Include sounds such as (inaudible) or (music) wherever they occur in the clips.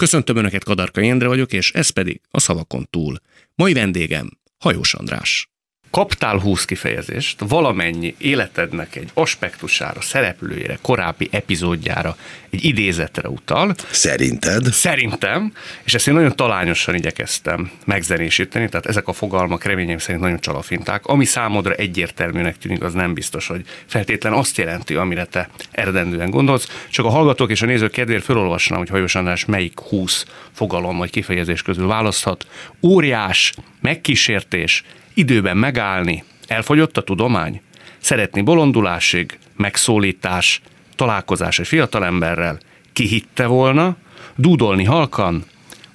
Köszöntöm Önöket, Kadarkai Endre vagyok, és ez pedig a Szavakon túl. Mai vendégem Hajós András kaptál 20 kifejezést, valamennyi életednek egy aspektusára, szereplőjére, korábbi epizódjára, egy idézetre utal. Szerinted? Szerintem, és ezt én nagyon talányosan igyekeztem megzenésíteni, tehát ezek a fogalmak reményeim szerint nagyon csalafinták. Ami számodra egyértelműnek tűnik, az nem biztos, hogy feltétlen azt jelenti, amire te eredendően gondolsz. Csak a hallgatók és a nézők kedvéért felolvasnám, hogy Hajós András melyik 20 fogalom vagy kifejezés közül választhat. Óriás, megkísértés, időben megállni, elfogyott a tudomány, szeretni bolondulásig, megszólítás, találkozás egy fiatalemberrel, ki hitte volna, dúdolni halkan,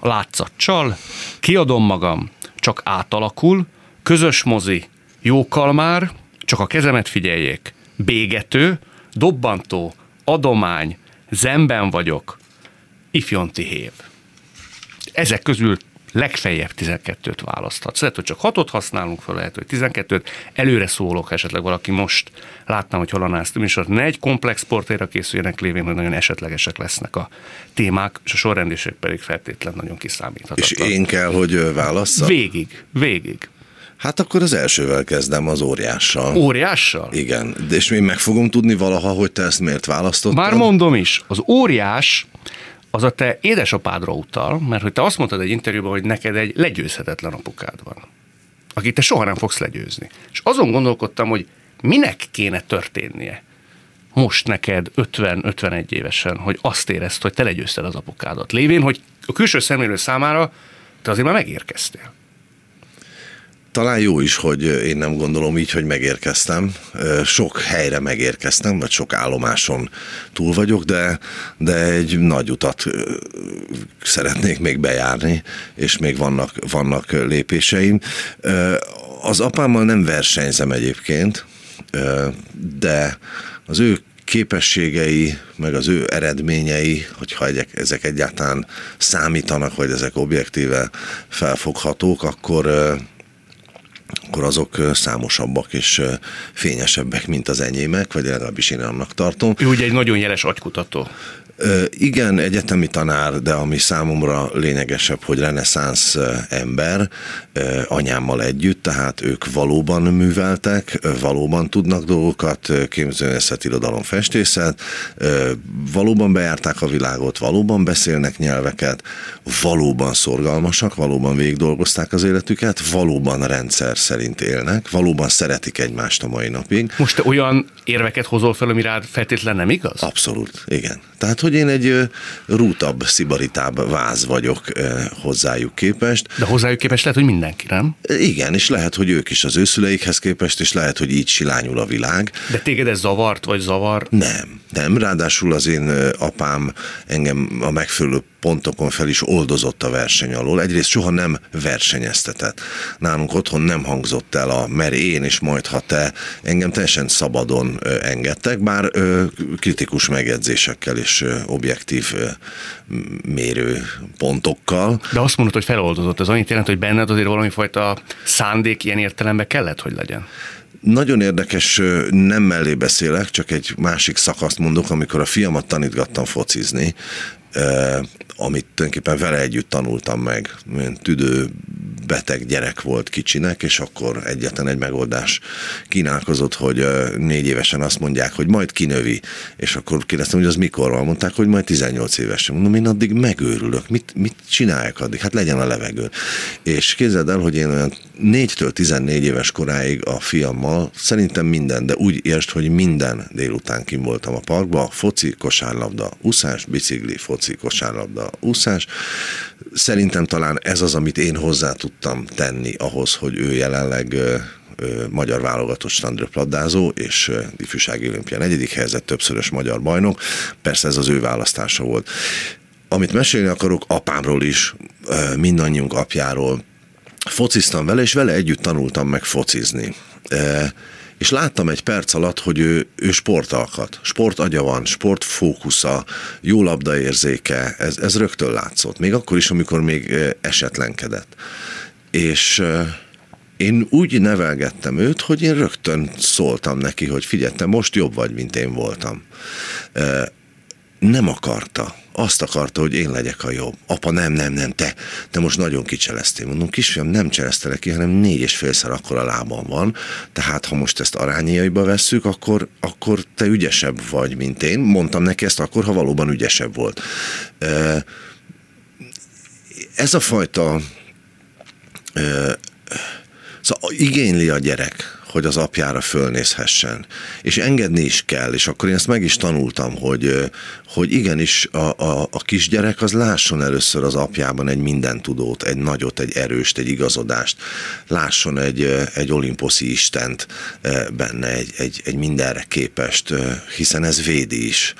látszat csal, kiadom magam, csak átalakul, közös mozi, jókkal már, csak a kezemet figyeljék, bégető, dobbantó, adomány, zemben vagyok, ifjonti hév. Ezek közül legfeljebb 12-t választhatsz. Lehet, hogy csak 6-ot használunk fel, lehet, hogy 12-t. Előre szólok, esetleg valaki most látnám, hogy hallaná ezt is, ne egy komplex portéra készüljenek lévén, hogy nagyon esetlegesek lesznek a témák, és a sorrendiség pedig feltétlen nagyon kiszámíthatatlan. És én kell, hogy válasszak? Végig, végig. Hát akkor az elsővel kezdem, az óriással. Óriással? Igen, de és én meg fogom tudni valaha, hogy te ezt miért választottad? Már mondom is, az óriás az a te édesapádra utal, mert hogy te azt mondtad egy interjúban, hogy neked egy legyőzhetetlen apukád van, akit te soha nem fogsz legyőzni. És azon gondolkodtam, hogy minek kéne történnie most neked 50-51 évesen, hogy azt érezd, hogy te legyőzted az apukádat. Lévén, hogy a külső szemlélő számára te azért már megérkeztél talán jó is, hogy én nem gondolom így, hogy megérkeztem. Sok helyre megérkeztem, vagy sok állomáson túl vagyok, de, de egy nagy utat szeretnék még bejárni, és még vannak, vannak lépéseim. Az apámmal nem versenyzem egyébként, de az ő képességei, meg az ő eredményei, hogyha ezek egyáltalán számítanak, vagy ezek objektíve felfoghatók, akkor akkor azok számosabbak és fényesebbek, mint az enyémek, vagy legalábbis én annak tartom. Ő ugye egy nagyon jeles agykutató. Igen, egyetemi tanár, de ami számomra lényegesebb, hogy reneszánsz ember, anyámmal együtt, tehát ők valóban műveltek, valóban tudnak dolgokat, képzőművészet, irodalom, festészet, valóban bejárták a világot, valóban beszélnek nyelveket, valóban szorgalmasak, valóban végig dolgozták az életüket, valóban rendszer szerint élnek, valóban szeretik egymást a mai napig. Most te olyan érveket hozol fel, ami rád feltétlen nem igaz? Abszolút, igen. Tehát, hogy én egy rútabb, szibaritább váz vagyok hozzájuk képest. De hozzájuk képest lehet, hogy mindenki, nem? Igen, és lehet, hogy ők is az őszüleikhez képest, és lehet, hogy így silányul a világ. De téged ez zavart, vagy zavar? Nem, nem. Ráadásul az én apám engem a megfelelő pontokon fel is oldozott a verseny alól. Egyrészt soha nem versenyeztetett. Nálunk otthon nem hangzott el a mer én, és majd ha te engem teljesen szabadon engedtek, bár kritikus megjegyzésekkel és objektív mérő pontokkal. De azt mondod, hogy feloldozott. Ez annyit jelent, hogy benned azért valami fajta szándék ilyen értelemben kellett, hogy legyen? Nagyon érdekes, nem mellé beszélek, csak egy másik szakaszt mondok, amikor a fiamat tanítgattam focizni, amit tulajdonképpen vele együtt tanultam meg. Tüdő beteg gyerek volt kicsinek, és akkor egyetlen egy megoldás kínálkozott, hogy négy évesen azt mondják, hogy majd kinövi, és akkor kérdeztem, hogy az mikor van, mondták, hogy majd 18 évesen. Mondom, én addig megőrülök, mit, mit csinálják addig? Hát legyen a levegő. És képzeld el, hogy én olyan 4-től 14 éves koráig a fiammal szerintem minden, de úgy értsd, hogy minden délután kim voltam a parkba, foci, kosárlabda, úszás, bicikli, foci, kosárlabda, úszás. Szerintem talán ez az, amit én hozzá tudtam tenni ahhoz, hogy ő jelenleg magyar válogatott strandröplabdázó és ifjúsági olimpia negyedik helyzet, többszörös magyar bajnok. Persze ez az ő választása volt. Amit mesélni akarok apámról is, mindannyiunk apjáról, fociztam vele, és vele együtt tanultam meg focizni. És láttam egy perc alatt, hogy ő, ő sportalkat, sportagya van, sportfókusza, jó labdaérzéke, ez, ez rögtön látszott. Még akkor is, amikor még esetlenkedett. És én úgy nevelgettem őt, hogy én rögtön szóltam neki, hogy figyelj, te most jobb vagy, mint én voltam. Nem akarta. Azt akarta, hogy én legyek a jobb. Apa, nem, nem, nem, te, te most nagyon kicseleztél. Mondom, kisfiam, nem cseleztelek ki, hanem négy és félszer akkor a lábam van. Tehát, ha most ezt arányaiba vesszük, akkor, akkor te ügyesebb vagy, mint én. Mondtam neki ezt akkor, ha valóban ügyesebb volt. Ez a fajta Szóval igényli a gyerek, hogy az apjára fölnézhessen. És engedni is kell, és akkor én ezt meg is tanultam, hogy, hogy igenis a, a, a kisgyerek az lásson először az apjában egy mindentudót, egy nagyot, egy erőst, egy igazodást, lásson egy, egy olimposzi istent benne, egy, egy, egy mindenre képest, hiszen ez védi is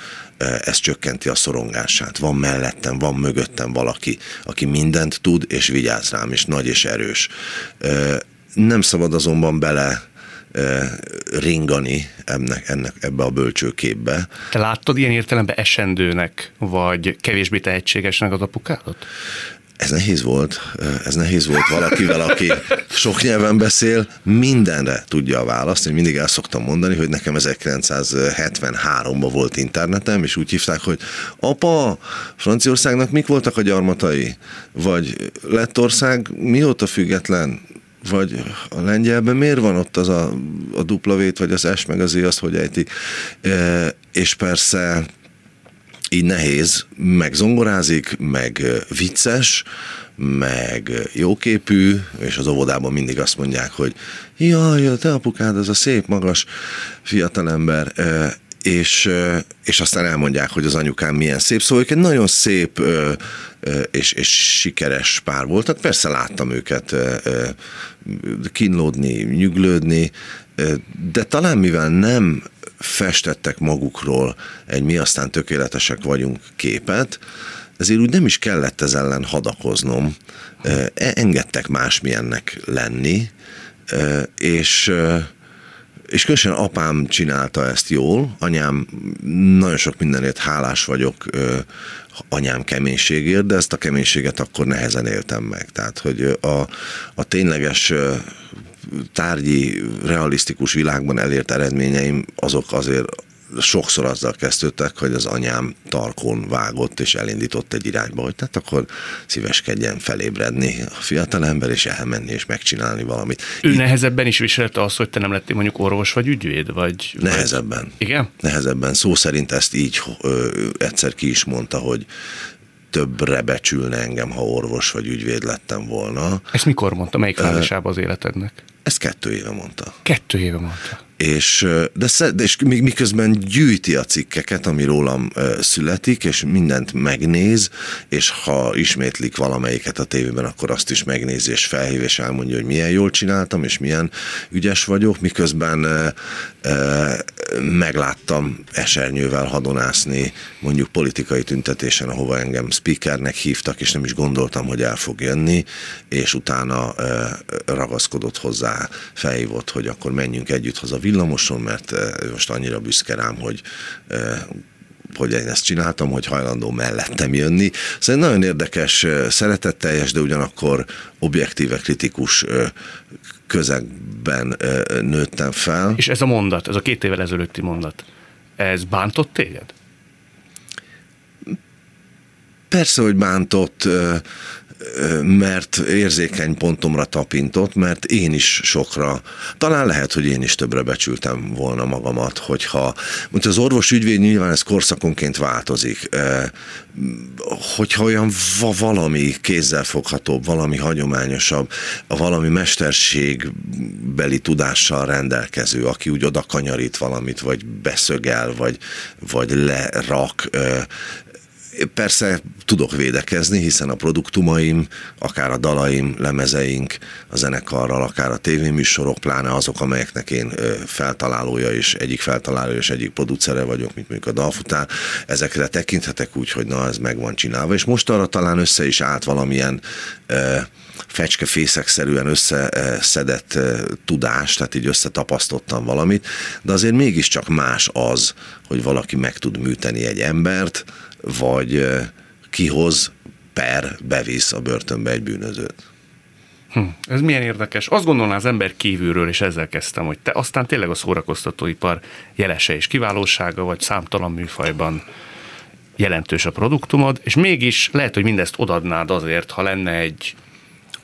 ez csökkenti a szorongását. Van mellettem, van mögöttem valaki, aki mindent tud, és vigyáz rám, és nagy és erős nem szabad azonban bele ringani ennek, ennek, ebbe a bölcsőképbe. Te láttad ilyen értelemben esendőnek, vagy kevésbé tehetségesnek az apukádat? Ez nehéz volt, ez nehéz volt valakivel, aki sok nyelven beszél, mindenre tudja a választ. Én mindig el szoktam mondani, hogy nekem 1973-ban volt internetem, és úgy hívták, hogy apa, Franciaországnak mik voltak a gyarmatai? Vagy Lettország mióta független? Vagy a lengyelben miért van ott az a, a dupla vét, vagy az S, meg az I, azt hogy ejti. E, és persze így nehéz, meg zongorázik, meg vicces, meg jóképű, és az óvodában mindig azt mondják, hogy jaj, te apukád, az a szép, magas fiatalember, és, és aztán elmondják, hogy az anyukám milyen szép, szóval ők egy nagyon szép és, és sikeres pár volt. Tehát persze láttam őket kínlódni, nyüglődni, de talán mivel nem festettek magukról egy mi aztán tökéletesek vagyunk képet, ezért úgy nem is kellett ez ellen hadakoznom. E, engedtek másmilyennek lenni, és és különösen apám csinálta ezt jól, anyám nagyon sok mindenért hálás vagyok anyám keménységért, de ezt a keménységet akkor nehezen éltem meg. Tehát, hogy a, a tényleges tárgyi, realisztikus világban elért eredményeim azok azért sokszor azzal kezdődtek, hogy az anyám tarkon vágott és elindított egy irányba, hogy tehát akkor szíveskedjen felébredni a fiatalember, és elmenni és megcsinálni valamit. Ő Így... nehezebben is viselte azt, hogy te nem lettél mondjuk orvos vagy ügyvéd? Vagy, nehezebben. Vagy... Igen? Nehezebben. Szó szerint ezt így ö, egyszer ki is mondta, hogy többre becsülne engem, ha orvos vagy ügyvéd lettem volna. Ezt mikor mondta? Melyik fázisában az életednek? Ezt kettő éve mondta. Kettő éve mondta. És, de, de és miközben gyűjti a cikkeket, ami rólam születik, és mindent megnéz, és ha ismétlik valamelyiket a tévében, akkor azt is megnézi, és felhív, és elmondja, hogy milyen jól csináltam, és milyen ügyes vagyok, miközben megláttam esernyővel hadonászni, mondjuk politikai tüntetésen, ahova engem speakernek hívtak, és nem is gondoltam, hogy el fog jönni, és utána ragaszkodott hozzá, felhívott, hogy akkor menjünk együtt haza villamoson, mert most annyira büszke rám, hogy hogy én ezt csináltam, hogy hajlandó mellettem jönni. Szóval nagyon érdekes, szeretetteljes, de ugyanakkor objektíve kritikus közegben nőttem fel. És ez a mondat, ez a két évvel ezelőtti mondat, ez bántott téged? Persze, hogy bántott, mert érzékeny pontomra tapintott, mert én is sokra, talán lehet, hogy én is többre becsültem volna magamat, hogyha, mondja, az orvos ügyvéd nyilván ez korszakonként változik, hogyha olyan valami kézzelfoghatóbb, valami hagyományosabb, valami mesterségbeli tudással rendelkező, aki úgy oda kanyarít valamit, vagy beszögel, vagy, vagy lerak, Persze tudok védekezni, hiszen a produktumaim, akár a dalaim, lemezeink, a zenekarral, akár a tévéműsorok, pláne azok, amelyeknek én feltalálója és egyik feltalálója és egyik producere vagyok, mint mondjuk a dalfutár, ezekre tekinthetek úgy, hogy na ez meg van csinálva, és most arra talán össze is állt valamilyen fecskefészekszerűen összeszedett tudás, tehát így összetapasztottam valamit, de azért mégiscsak más az, hogy valaki meg tud műteni egy embert, vagy kihoz per bevisz a börtönbe egy bűnözőt. Hm, ez milyen érdekes. Azt gondolná az ember kívülről, és ezzel kezdtem, hogy te aztán tényleg a szórakoztatóipar jelese és kiválósága, vagy számtalan műfajban jelentős a produktumod, és mégis lehet, hogy mindezt odadnád azért, ha lenne egy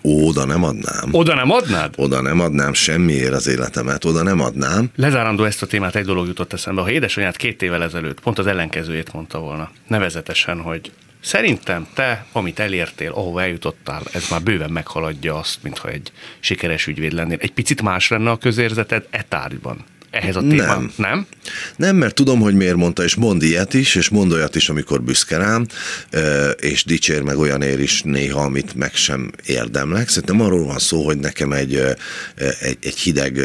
oda nem adnám. Oda nem adnád? Oda nem adnám semmiért az életemet, oda nem adnám. Lezárandó ezt a témát egy dolog jutott eszembe. Ha édesanyád két évvel ezelőtt pont az ellenkezőjét mondta volna, nevezetesen, hogy Szerintem te, amit elértél, ahova eljutottál, ez már bőven meghaladja azt, mintha egy sikeres ügyvéd lennél. Egy picit más lenne a közérzeted e tárgyban ehhez a témán. Nem. nem? Nem, mert tudom, hogy miért mondta, és mond ilyet is, és mond olyat is, amikor büszke rám, és dicsér meg olyanért is néha, amit meg sem érdemlek. Szerintem arról van szó, hogy nekem egy, egy, egy hideg,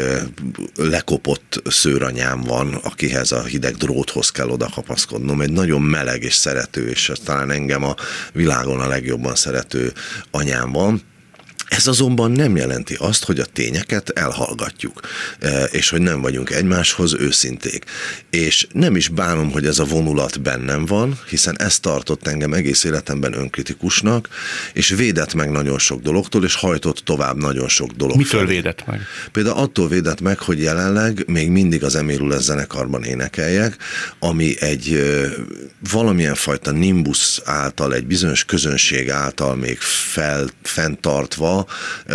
lekopott szőranyám van, akihez a hideg dróthoz kell odakapaszkodnom. Egy nagyon meleg és szerető, és talán engem a világon a legjobban szerető anyám van ez azonban nem jelenti azt, hogy a tényeket elhallgatjuk, e, és hogy nem vagyunk egymáshoz őszinték. És nem is bánom, hogy ez a vonulat bennem van, hiszen ez tartott engem egész életemben önkritikusnak, és védett meg nagyon sok dologtól, és hajtott tovább nagyon sok dolog. Mitől védett meg? Például attól védett meg, hogy jelenleg még mindig az Emilul zenekarban énekeljek, ami egy valamilyen fajta nimbus által, egy bizonyos közönség által még fel, fenntartva,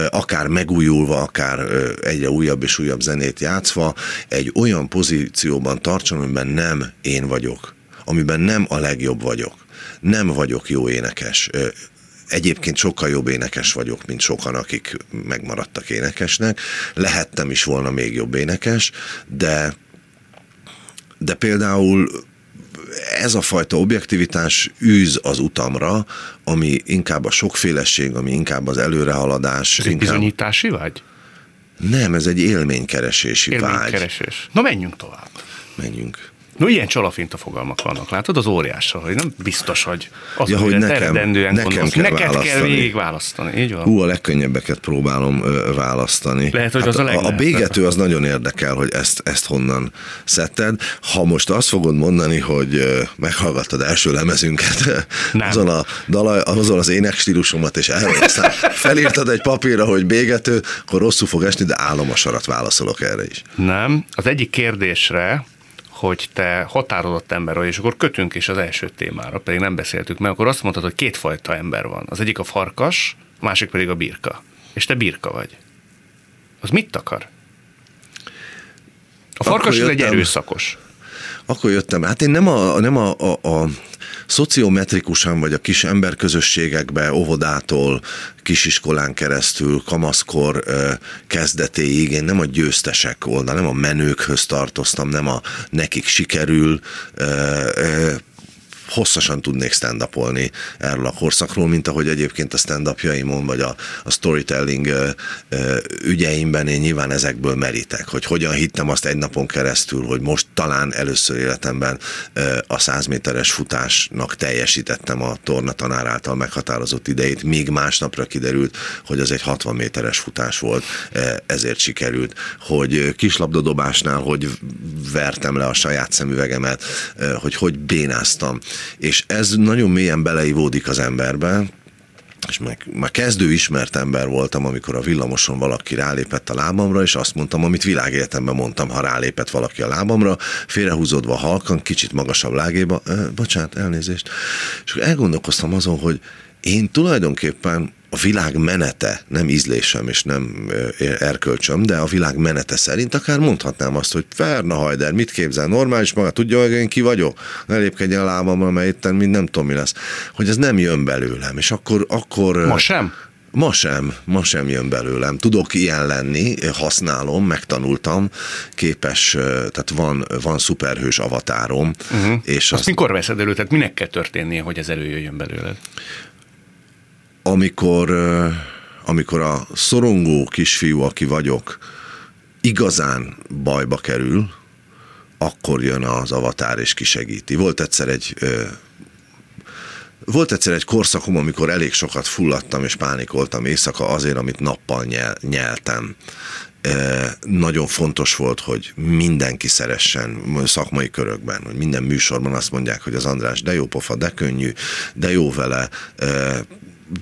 akár megújulva, akár egyre újabb és újabb zenét játszva, egy olyan pozícióban tartson, amiben nem én vagyok, amiben nem a legjobb vagyok, nem vagyok jó énekes, Egyébként sokkal jobb énekes vagyok, mint sokan, akik megmaradtak énekesnek. Lehettem is volna még jobb énekes, de, de például ez a fajta objektivitás űz az utamra, ami inkább a sokféleség, ami inkább az előrehaladás. Ez inkább... bizonyítási vágy? Nem, ez egy élménykeresési Élménykeresés. vágy. Na menjünk tovább. Menjünk. No, ilyen csalafint a fogalmak vannak, látod, az óriással, hogy nem biztos, hogy az, ja, hogy nekem, nekem kell Neked választani. kell végig választani, így van. Hú, a legkönnyebbeket próbálom ö, választani. Lehet, hogy hát az a A, a bégető az nagyon érdekel, hogy ezt, ezt honnan szedted. Ha most azt fogod mondani, hogy meghallgattad első lemezünket, nem. azon, a dalaj, azon az énekstílusomat, és erről aztán felírtad egy papírra, hogy bégető, akkor rosszul fog esni, de álomasarat válaszolok erre is. Nem. Az egyik kérdésre, hogy te határozott ember vagy, és akkor kötünk is az első témára, pedig nem beszéltük meg, akkor azt mondtad, hogy kétfajta ember van. Az egyik a farkas, a másik pedig a birka. És te birka vagy. Az mit akar? A farkas az egy erőszakos. Akkor jöttem. Hát én nem a, nem a, a, a szociometrikusan vagy a kis emberközösségekbe, óvodától, kisiskolán keresztül, kamaszkor kezdetéig, én nem a győztesek oldal, nem a menőkhöz tartoztam, nem a nekik sikerül, hosszasan tudnék stand erről a korszakról, mint ahogy egyébként a stand vagy a, a storytelling ö, ö, ügyeimben én nyilván ezekből merítek, hogy hogyan hittem azt egy napon keresztül, hogy most talán először életemben ö, a 100 méteres futásnak teljesítettem a tornatanár által meghatározott idejét, míg másnapra kiderült, hogy az egy 60 méteres futás volt, ezért sikerült, hogy kislabdadobásnál, hogy vertem le a saját szemüvegemet, hogy hogy bénáztam, és ez nagyon mélyen beleivódik az emberbe, és meg, már kezdő ismert ember voltam, amikor a villamoson valaki rálépett a lábamra, és azt mondtam, amit világéletemben mondtam, ha rálépett valaki a lábamra, félrehúzódva halkan, kicsit magasabb lágéba, bocsánat, elnézést, és elgondolkoztam azon, hogy én tulajdonképpen a világ menete, nem ízlésem és nem erkölcsöm, de a világ menete szerint akár mondhatnám azt, hogy Ferna Hajder, mit képzel, normális maga, tudja, hogy én ki vagyok? Ne lépkedjen a lábamra, mert itt mind nem tudom, mi lesz. Hogy ez nem jön belőlem, és akkor... akkor Ma sem? Ma sem, ma sem jön belőlem. Tudok ilyen lenni, használom, megtanultam, képes, tehát van, van szuperhős avatárom. Uh-huh. És azt, azt mikor veszed elő? Tehát minek kell történnie, hogy ez előjöjjön belőled? Amikor, amikor a szorongó kisfiú, aki vagyok, igazán bajba kerül, akkor jön az avatár és kisegíti. Volt egyszer egy volt egyszer egy korszakom, amikor elég sokat fulladtam és pánikoltam éjszaka azért, amit nappal nyel, nyeltem nagyon fontos volt, hogy mindenki szeressen szakmai körökben, hogy minden műsorban azt mondják, hogy az András de jó pofa, de könnyű, de jó vele,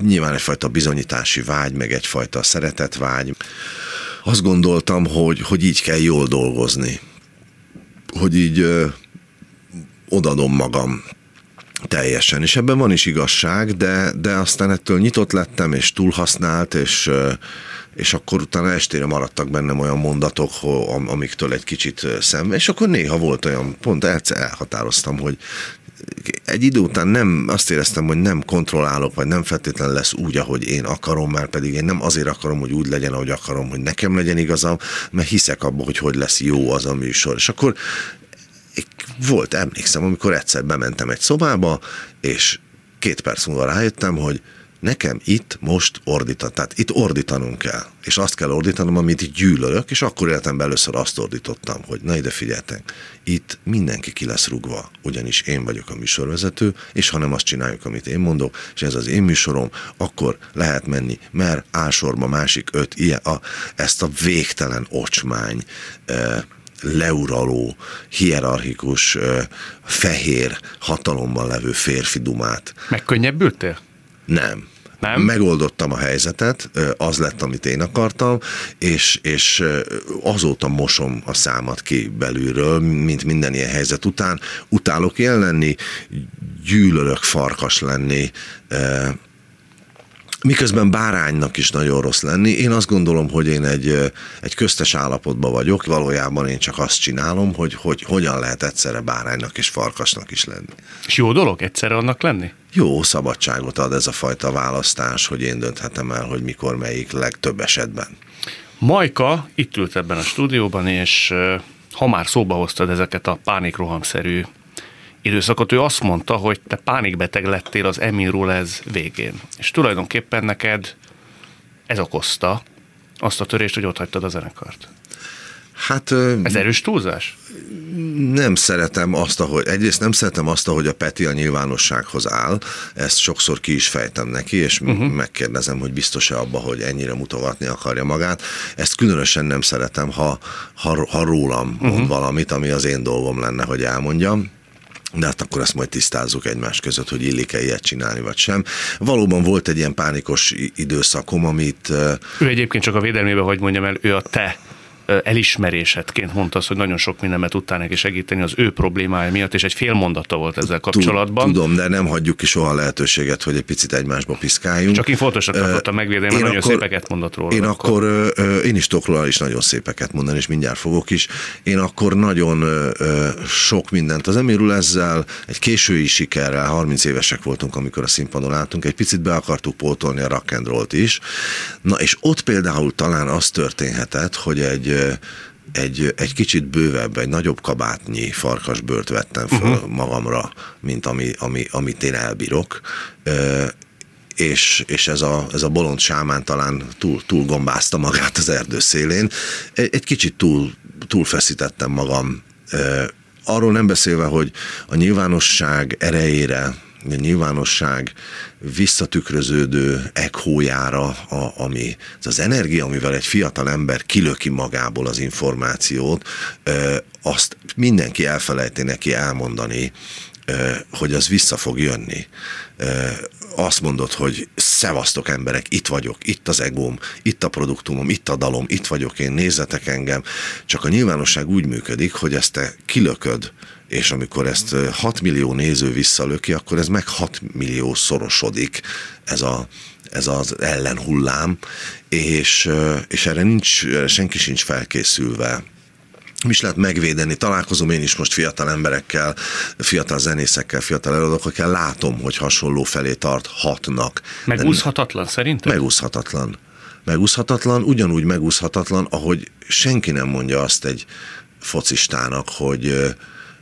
nyilván egyfajta bizonyítási vágy, meg egyfajta szeretetvágy. Azt gondoltam, hogy, hogy így kell jól dolgozni, hogy így ö, odadom magam teljesen, és ebben van is igazság, de, de aztán ettől nyitott lettem, és túlhasznált, és és akkor utána estére maradtak bennem olyan mondatok, amiktől egy kicsit szem, és akkor néha volt olyan, pont elhatároztam, hogy egy idő után nem, azt éreztem, hogy nem kontrollálok, vagy nem feltétlenül lesz úgy, ahogy én akarom, már pedig én nem azért akarom, hogy úgy legyen, ahogy akarom, hogy nekem legyen igazam, mert hiszek abban, hogy hogy lesz jó az a műsor. És akkor volt, emlékszem, amikor egyszer bementem egy szobába, és két perc múlva rájöttem, hogy nekem itt most ordítan, tehát itt ordítanunk kell, és azt kell ordítanom, amit gyűlölök, és akkor életemben először azt ordítottam, hogy na ide figyeltek, itt mindenki ki lesz rugva, ugyanis én vagyok a műsorvezető, és ha nem azt csináljuk, amit én mondok, és ez az én műsorom, akkor lehet menni, mert álsorban másik öt, ilyen, a, ezt a végtelen ocsmány, e, leuraló, hierarchikus, fehér, hatalomban levő férfi dumát. Megkönnyebbültél? Nem. Nem? Megoldottam a helyzetet, az lett, amit én akartam, és, és azóta mosom a számat ki belülről, mint minden ilyen helyzet után. Utálok ilyen lenni, gyűlölök farkas lenni, miközben báránynak is nagyon rossz lenni. Én azt gondolom, hogy én egy, egy köztes állapotban vagyok, valójában én csak azt csinálom, hogy, hogy hogyan lehet egyszerre báránynak és farkasnak is lenni. És jó dolog egyszerre annak lenni? Jó szabadságot ad ez a fajta választás, hogy én dönthetem el, hogy mikor melyik legtöbb esetben. Majka itt ült ebben a stúdióban, és ha már szóba hoztad ezeket a pánikrohamszerű időszakot, ő azt mondta, hogy te pánikbeteg lettél az ez végén. És tulajdonképpen neked ez okozta azt a törést, hogy ott hagytad a zenekart. Hát... Ez erős túlzás? Nem szeretem azt, ahogy, egyrészt nem szeretem azt, ahogy a Peti a nyilvánossághoz áll, ezt sokszor ki is fejtem neki, és uh-huh. megkérdezem, hogy biztos-e abba, hogy ennyire mutogatni akarja magát. Ezt különösen nem szeretem, ha, ha, ha rólam mond uh-huh. valamit, ami az én dolgom lenne, hogy elmondjam de hát akkor ezt majd tisztázzuk egymás között, hogy illik-e ilyet csinálni, vagy sem. Valóban volt egy ilyen pánikos időszakom, amit... Ő egyébként csak a védelmébe, hogy mondjam el, ő a te elismerésedként mondta azt, hogy nagyon sok mindenet tudtál neki segíteni az ő problémája miatt, és egy fél mondata volt ezzel kapcsolatban. Tudom, de nem hagyjuk ki soha lehetőséget, hogy egy picit egymásba piszkáljunk. Csak én fontosnak tartottam megvédeni, mert nagyon akkor, szépeket mondott róla. Én akkor, akkor én is tudok róla is nagyon szépeket mondani, és mindjárt fogok is. Én akkor nagyon sok mindent az Emirul ezzel, egy késői sikerrel, 30 évesek voltunk, amikor a színpadon álltunk, egy picit be akartuk pótolni a rock is. Na és ott például talán az történhetett, hogy egy egy, egy kicsit bővebb, egy nagyobb kabátnyi farkasbőrt vettem fel uh-huh. magamra, mint ami, ami, amit én elbírok. és, és ez, a, ez a bolond sámán talán túl, túl gombázta magát az erdő szélén. Egy, egy kicsit túl, túl feszítettem magam. arról nem beszélve, hogy a nyilvánosság erejére nyilvánosság visszatükröződő ekhójára, a, ami az, az energia, amivel egy fiatal ember kilöki magából az információt, azt mindenki elfelejti neki elmondani, hogy az vissza fog jönni. Azt mondod, hogy szevasztok emberek, itt vagyok, itt az egóm, itt a produktumom, itt a dalom, itt vagyok én, nézzetek engem. Csak a nyilvánosság úgy működik, hogy ezt te kilököd és amikor ezt 6 millió néző visszalöki, akkor ez meg 6 millió szorosodik ez, a, ez az ellenhullám, és, és erre nincs, senki sincs felkészülve mi is lehet megvédeni. Találkozom én is most fiatal emberekkel, fiatal zenészekkel, fiatal előadókkal, látom, hogy hasonló felé tarthatnak. Megúszhatatlan szerintem? Megúszhatatlan. Megúszhatatlan, ugyanúgy megúszhatatlan, ahogy senki nem mondja azt egy focistának, hogy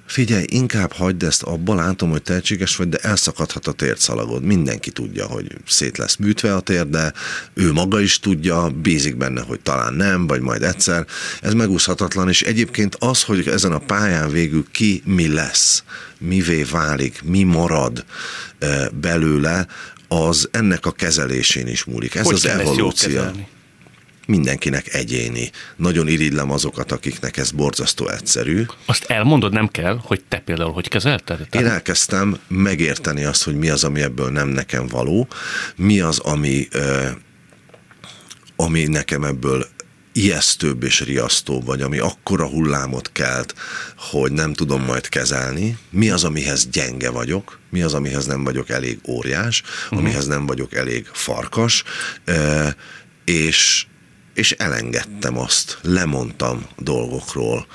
figyelj, inkább hagyd ezt abba, látom, hogy tehetséges vagy, de elszakadhat a térszalagod. Mindenki tudja, hogy szét lesz műtve a tér, de ő maga is tudja, bízik benne, hogy talán nem, vagy majd egyszer. Ez megúszhatatlan, és egyébként az, hogy ezen a pályán végül ki mi lesz, mivé válik, mi marad belőle, az ennek a kezelésén is múlik. Ez hogy az evolúció mindenkinek egyéni. Nagyon irigylem azokat, akiknek ez borzasztó egyszerű. Azt elmondod, nem kell, hogy te például hogy kezelted? Én elkezdtem megérteni azt, hogy mi az, ami ebből nem nekem való, mi az, ami, ami nekem ebből ijesztőbb és riasztóbb, vagy ami akkora hullámot kelt, hogy nem tudom majd kezelni, mi az, amihez gyenge vagyok, mi az, amihez nem vagyok elég óriás, uh-huh. amihez nem vagyok elég farkas, és, és elengedtem azt, lemondtam dolgokról.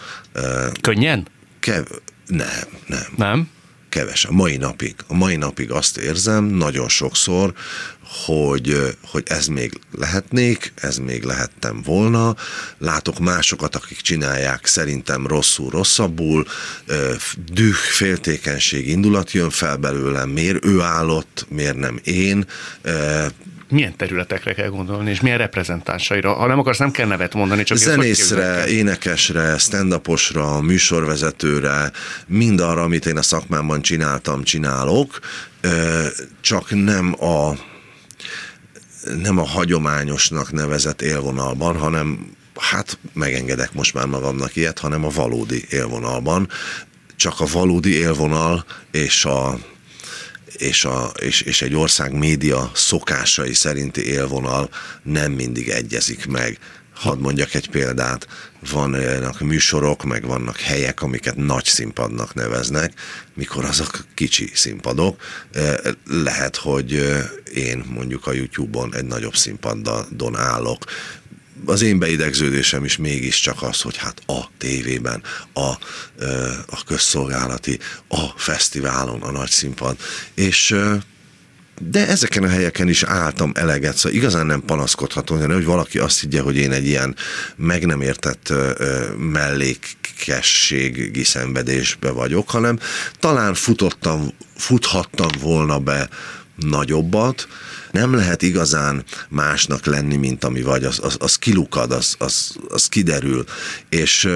Könnyen? Kev- nem, nem. Nem? Keves. A mai napig. A mai napig azt érzem, nagyon sokszor, hogy, hogy ez még lehetnék, ez még lehettem volna. Látok másokat, akik csinálják szerintem rosszul, rosszabbul, düh, féltékenység, indulat jön fel belőlem, miért ő állott, miért nem én, milyen területekre kell gondolni, és milyen reprezentánsaira? Ha nem akarsz, nem kell nevet mondani, csak Zenészre, énekesre, stand műsorvezetőre, mind arra, amit én a szakmámban csináltam, csinálok, csak nem a nem a hagyományosnak nevezett élvonalban, hanem hát megengedek most már magamnak ilyet, hanem a valódi élvonalban. Csak a valódi élvonal és a és, a, és, és egy ország média szokásai szerinti élvonal nem mindig egyezik meg. Hadd mondjak egy példát, vannak műsorok, meg vannak helyek, amiket nagy színpadnak neveznek, mikor azok kicsi színpadok. Lehet, hogy én mondjuk a YouTube-on egy nagyobb színpadon állok, az én beidegződésem is mégiscsak az, hogy hát a tévében, a, a közszolgálati, a fesztiválon, a nagy színpad, és de ezeken a helyeken is álltam eleget, szóval igazán nem panaszkodhatom, hogy valaki azt higgye, hogy én egy ilyen meg nem értett mellékességi szenvedésbe vagyok, hanem talán futottam, futhattam volna be nagyobbat, nem lehet igazán másnak lenni, mint ami vagy, az, az, az kilukad, az, az, az kiderül, és,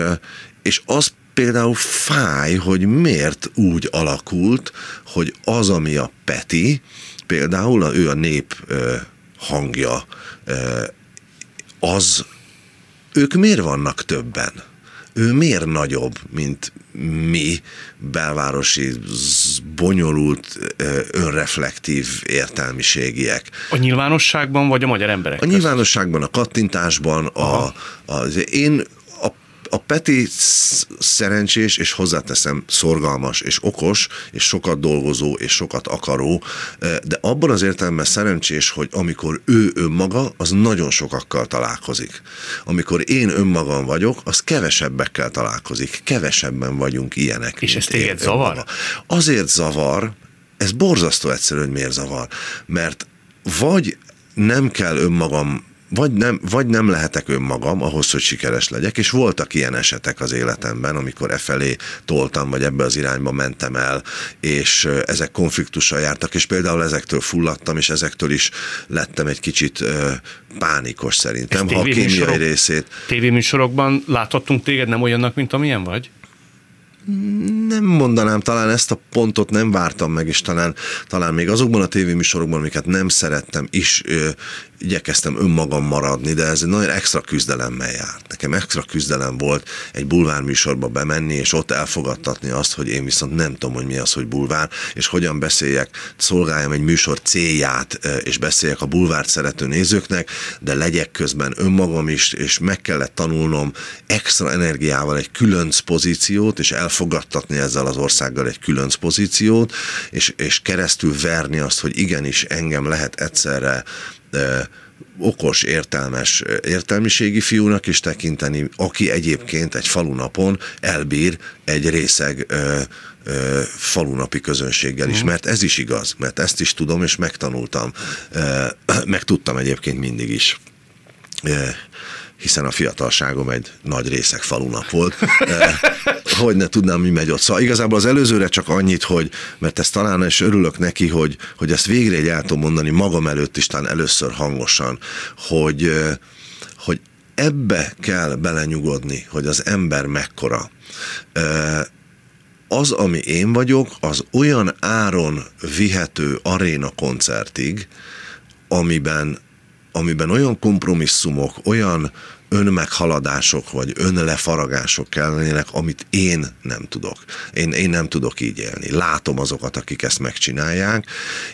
és az például fáj, hogy miért úgy alakult, hogy az, ami a Peti, például ő a nép hangja, az ők miért vannak többen? Ő miért nagyobb, mint mi belvárosi, bonyolult, önreflektív értelmiségiek. A nyilvánosságban, vagy a magyar emberek? A nyilvánosságban, a kattintásban, a, az én a Peti szerencsés, és hozzáteszem szorgalmas, és okos, és sokat dolgozó, és sokat akaró, de abban az értelemben szerencsés, hogy amikor ő önmaga, az nagyon sokakkal találkozik. Amikor én önmagam vagyok, az kevesebbekkel találkozik. Kevesebben vagyunk ilyenek. És ez téged zavar? Azért zavar, ez borzasztó egyszerű, hogy miért zavar. Mert vagy nem kell önmagam vagy nem, vagy nem lehetek önmagam ahhoz, hogy sikeres legyek, és voltak ilyen esetek az életemben, amikor e felé toltam, vagy ebbe az irányba mentem el, és ezek konfliktussal jártak, és például ezektől fulladtam, és ezektől is lettem egy kicsit pánikos szerintem, ha a kémiai részét. Tévéműsorokban láthattunk téged nem olyannak, mint amilyen vagy? Nem mondanám, talán ezt a pontot nem vártam meg, és talán, talán még azokban a tévéműsorokban, amiket nem szerettem, is ö, igyekeztem önmagam maradni, de ez egy nagyon extra küzdelemmel járt. Nekem extra küzdelem volt egy bulvár műsorba bemenni, és ott elfogadtatni azt, hogy én viszont nem tudom, hogy mi az, hogy bulvár, és hogyan beszéljek, szolgáljam egy műsor célját, és beszéljek a bulvárt szerető nézőknek, de legyek közben önmagam is, és meg kellett tanulnom extra energiával egy különc pozíciót, és elfogadtatni ezzel az országgal egy különc pozíciót, és, és keresztül verni azt, hogy igenis engem lehet egyszerre okos, értelmes értelmiségi fiúnak is tekinteni, aki egyébként egy falunapon elbír egy részeg ö, ö, falunapi közönséggel is, mhm. mert ez is igaz, mert ezt is tudom, és megtanultam, ö, (clears throat) megtudtam egyébként mindig is. Ö, hiszen a fiatalságom egy nagy részek falunap volt, (laughs) hogy ne tudnám, mi megy ott. Szóval igazából az előzőre csak annyit, hogy, mert ezt talán is örülök neki, hogy, hogy ezt végre egy mondani magam előtt is, talán először hangosan, hogy, hogy ebbe kell belenyugodni, hogy az ember mekkora. Az, ami én vagyok, az olyan áron vihető aréna koncertig, amiben, amiben olyan kompromisszumok, olyan önmeghaladások vagy önlefaragások kellenének, amit én nem tudok. Én, én nem tudok így élni. Látom azokat, akik ezt megcsinálják,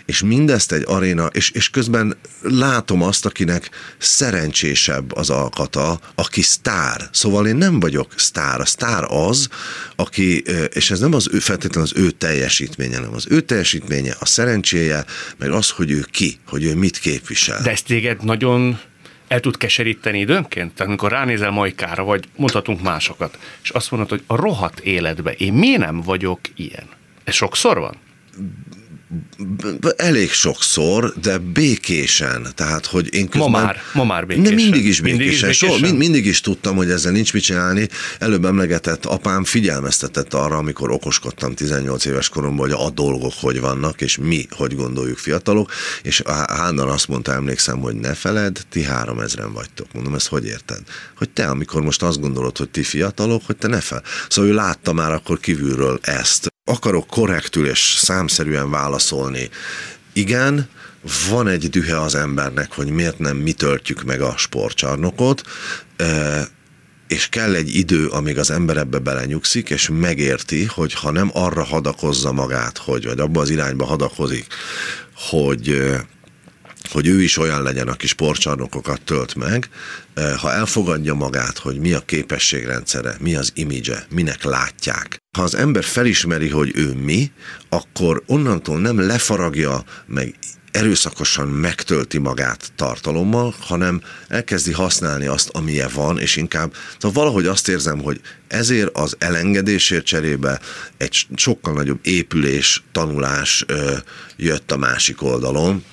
és mindezt egy aréna, és, és közben látom azt, akinek szerencsésebb az alkata, aki sztár. Szóval én nem vagyok sztár. A sztár az, aki, és ez nem az ő, feltétlenül az ő teljesítménye, nem az ő teljesítménye, a szerencséje, meg az, hogy ő ki, hogy ő mit képvisel. De ezt téged nagyon el tud keseríteni időnként? Tehát amikor ránézel Majkára, vagy mutatunk másokat, és azt mondod, hogy a rohadt életbe én miért nem vagyok ilyen? Ez sokszor van? Elég sokszor, de békésen. Tehát, hogy én közben... Ma már, ma már békésen. Nem, mindig is békésen. Mindig is, békésen? So, mind, mindig is tudtam, hogy ezzel nincs mit csinálni. Előbb emlegetett apám figyelmeztetett arra, amikor okoskodtam 18 éves koromban, hogy a dolgok hogy vannak, és mi hogy gondoljuk fiatalok, és Hánnan azt mondta, emlékszem, hogy ne feled, ti három ezren vagytok. Mondom, ezt hogy érted? Hogy te, amikor most azt gondolod, hogy ti fiatalok, hogy te ne fel. Szóval ő látta már akkor kívülről ezt akarok korrektül és számszerűen válaszolni. Igen, van egy dühe az embernek, hogy miért nem mi töltjük meg a sportcsarnokot, és kell egy idő, amíg az ember ebbe belenyugszik, és megérti, hogy ha nem arra hadakozza magát, hogy, vagy abba az irányba hadakozik, hogy hogy ő is olyan legyen, aki sportcsarnokokat tölt meg, ha elfogadja magát, hogy mi a képességrendszere, mi az imidzse, minek látják. Ha az ember felismeri, hogy ő mi, akkor onnantól nem lefaragja, meg erőszakosan megtölti magát tartalommal, hanem elkezdi használni azt, amilyen van, és inkább szóval valahogy azt érzem, hogy ezért az elengedésért cserébe egy sokkal nagyobb épülés, tanulás ö, jött a másik oldalon,